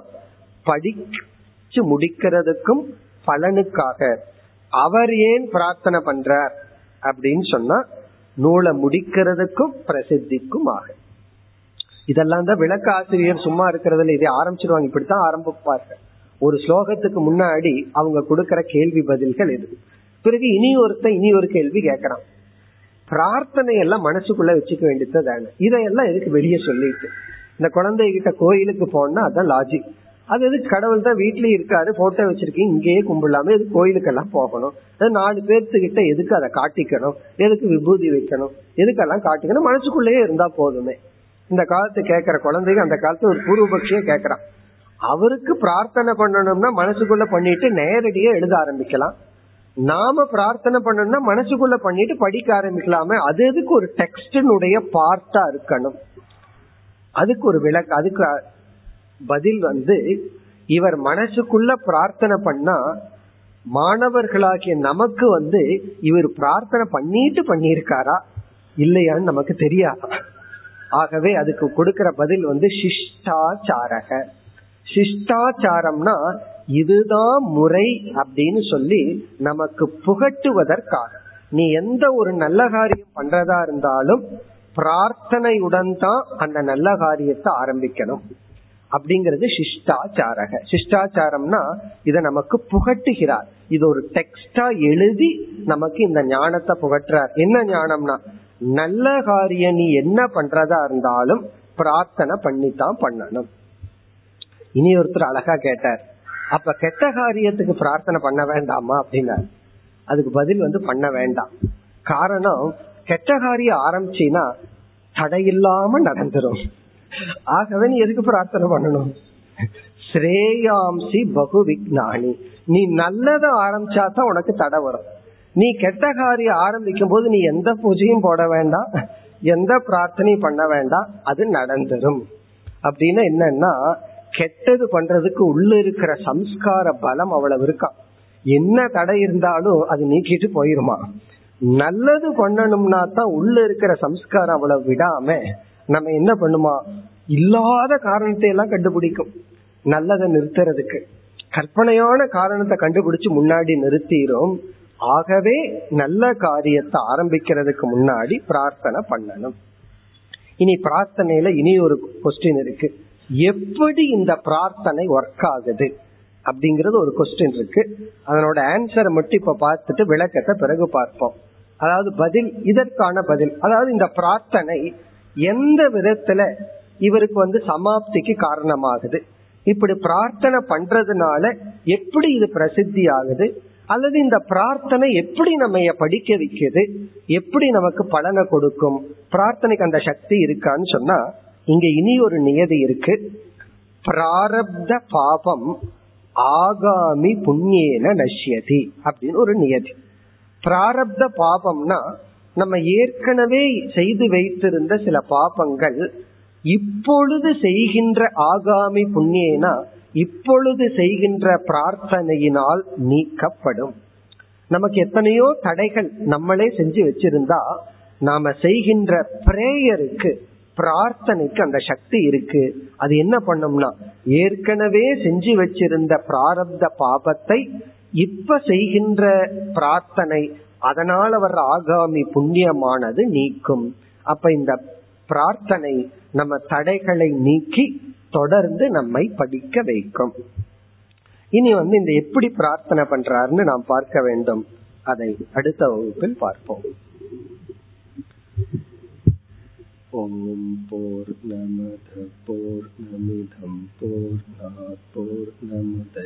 Speaker 2: படிச்சு முடிக்கிறதுக்கும் பலனுக்காக அவர் ஏன் பிரார்த்தனை பண்றார் அப்படின்னு சொன்னா நூலை முடிக்கிறதுக்கும் பிரசித்திக்கும் ஆகும் இதெல்லாம் தான் விளக்க ஆசிரியர் சும்மா இருக்கிறதுல இதை ஆரம்பிச்சிருவாங்க இப்படித்தான் ஆரம்பிப்பாங்க ஒரு ஸ்லோகத்துக்கு முன்னாடி அவங்க கொடுக்கற கேள்வி பதில்கள் எது பிறகு இனி ஒருத்தன் இனி ஒரு கேள்வி கேட்கறான் பிரார்த்தனை எல்லாம் மனசுக்குள்ள வச்சுக்க வேண்டியது தானே இதையெல்லாம் எதுக்கு வெளியே சொல்லிட்டு இந்த குழந்தைகிட்ட கோயிலுக்கு போனா அதான் லாஜிக் அது எது கடவுள் தான் வீட்லயே இருக்காரு போட்டோ வச்சிருக்கீங்க இங்கேயே கும்பிடலாமே இது கோயிலுக்கெல்லாம் போகணும் நாலு பேர்த்துக்கிட்ட எதுக்கு அதை காட்டிக்கணும் எதுக்கு விபூதி வைக்கணும் எதுக்கெல்லாம் காட்டிக்கணும் மனசுக்குள்ளேயே இருந்தா போதுமே இந்த காலத்து கேக்குற குழந்தைங்க அந்த காலத்து ஒரு பூர்வபக்ஷிய கேக்குறான் அவருக்கு பிரார்த்தனை பண்ணணும்னா மனசுக்குள்ள பண்ணிட்டு நேரடியா எழுத ஆரம்பிக்கலாம் நாம பிரார்த்தனை பண்ணணும்னா மனசுக்குள்ள பண்ணிட்டு படிக்க ஆரம்பிக்கலாமே அது எதுக்கு ஒரு டெக்ஸ்டினுடைய பார்ட்டா இருக்கணும் அதுக்கு ஒரு விளக்கு அதுக்கு பதில் வந்து இவர் மனசுக்குள்ள பிரார்த்தனை பண்ணா மாணவர்களாகிய நமக்கு வந்து இவர் பிரார்த்தனை பண்ணிட்டு பண்ணியிருக்காரா இல்லையான்னு நமக்கு தெரியாது ஆகவே அதுக்கு கொடுக்கிற பதில் வந்து சிஷ்டாச்சாரக சிஷ்டாச்சாரம்னா இதுதான் முறை அப்படின்னு சொல்லி நமக்கு புகட்டுவதற்காக நீ எந்த ஒரு நல்ல காரியம் பண்றதா இருந்தாலும் பிரார்த்தனையுடன் தான் அந்த நல்ல காரியத்தை ஆரம்பிக்கணும் அப்படிங்கறது சிஷ்டாச்சாரக சிஷ்டாச்சாரம்னா இத நமக்கு புகட்டுகிறார் இது ஒரு டெக்ஸ்டா எழுதி நமக்கு இந்த ஞானத்தை புகட்டுறார் என்ன ஞானம்னா நல்ல காரியம் நீ என்ன பண்றதா இருந்தாலும் பிரார்த்தனை பண்ணித்தான் பண்ணணும் இனி ஒருத்தர் அழகா கேட்டார் அப்ப கெட்ட காரியத்துக்கு பிரார்த்தனை பண்ண வேண்டாமா அப்படின்னா அதுக்கு பதில் வந்து பண்ண வேண்டாம் காரணம் கெட்ட காரியம் ஆரம்பிச்சின்னா தடையில்லாம நடந்துரும் ஆகவே நீ எதுக்கு பிரார்த்தனை பண்ணணும் ஸ்ரேயாம்சி பகு விக்னானி நீ நல்லத ஆரம்பிச்சா தான் உனக்கு தடை வரும் நீ கெட்ட காரியம் ஆரம்பிக்கும் போது நீ எந்த பூஜையும் போட வேண்டாம் எந்த பிரார்த்தனையும் பண்ண வேண்டாம் அது நடந்துரும் அப்படின்னு என்னன்னா கெட்டது பண்றதுக்கு உள்ள இருக்கிற சம்ஸ்கார பலம் அவ்வளவு இருக்கான் என்ன தடை இருந்தாலும் அது நீக்கிட்டு போயிருமா நல்லது பண்ணணும்னா தான் உள்ள இருக்கிற சம்ஸ்காரம் அவ்வளவு விடாம நம்ம என்ன பண்ணுமா இல்லாத காரணத்தை எல்லாம் கண்டுபிடிக்கும் நல்லதை நிறுத்துறதுக்கு கற்பனையான காரணத்தை கண்டுபிடிச்சு முன்னாடி நிறுத்திடும் ஆகவே நல்ல காரியத்தை ஆரம்பிக்கிறதுக்கு முன்னாடி பிரார்த்தனை பண்ணணும் இனி பிரார்த்தனையில இனி ஒரு கொஸ்டின் இருக்கு எப்படி இந்த பிரார்த்தனை ஒர்க் ஆகுது அப்படிங்கறது ஒரு கொஸ்டின் இருக்கு அதனோட ஆன்சரை மட்டும் இப்ப பார்த்துட்டு விளக்கத்தை பிறகு பார்ப்போம் அதாவது பதில் இதற்கான பதில் அதாவது இந்த பிரார்த்தனை எந்த விதத்துல இவருக்கு வந்து சமாப்திக்கு காரணமாகுது இப்படி பிரார்த்தனை பண்றதுனால எப்படி இது பிரசித்தி ஆகுது அல்லது இந்த பிரார்த்தனை எப்படி நம்ம படிக்க வைக்கிறது எப்படி நமக்கு பலனை கொடுக்கும் பிரார்த்தனைக்கு அந்த சக்தி இருக்கான்னு சொன்னா இங்க இனி ஒரு நியதி இருக்கு பிராரப்த பாபம் ஆகாமி புண்ணியன நஷ்யதி அப்படின்னு ஒரு நியதி பிராரப்த பாபம்னா நம்ம ஏற்கனவே செய்து வைத்திருந்த சில பாபங்கள் இப்பொழுது செய்கின்ற ஆகாமி புண்ணியனா இப்பொழுது செய்கின்ற பிரார்த்தனையினால் நீக்கப்படும் நமக்கு எத்தனையோ தடைகள் நம்மளே செஞ்சு வச்சிருந்தா நாம செய்கின்ற பிரேயருக்கு பிரார்த்தனைக்கு அந்த சக்தி இருக்கு அது என்ன பண்ணும்னா ஏற்கனவே செஞ்சு வச்சிருந்த பிராரப்த பாபத்தை இப்ப செய்கின்ற பிரார்த்தனை அதனால வர்ற ஆகாமி புண்ணியமானது நீக்கும் அப்ப இந்த பிரார்த்தனை நம்ம தடைகளை நீக்கி தொடர்ந்து நம்மை படிக்க வைக்கும் இனி வந்து இந்த எப்படி பிரார்த்தனை பண்றாருன்னு நாம் பார்க்க வேண்டும் அதை அடுத்த வகுப்பில் பார்ப்போம் நமத போர் நா போர் நமதே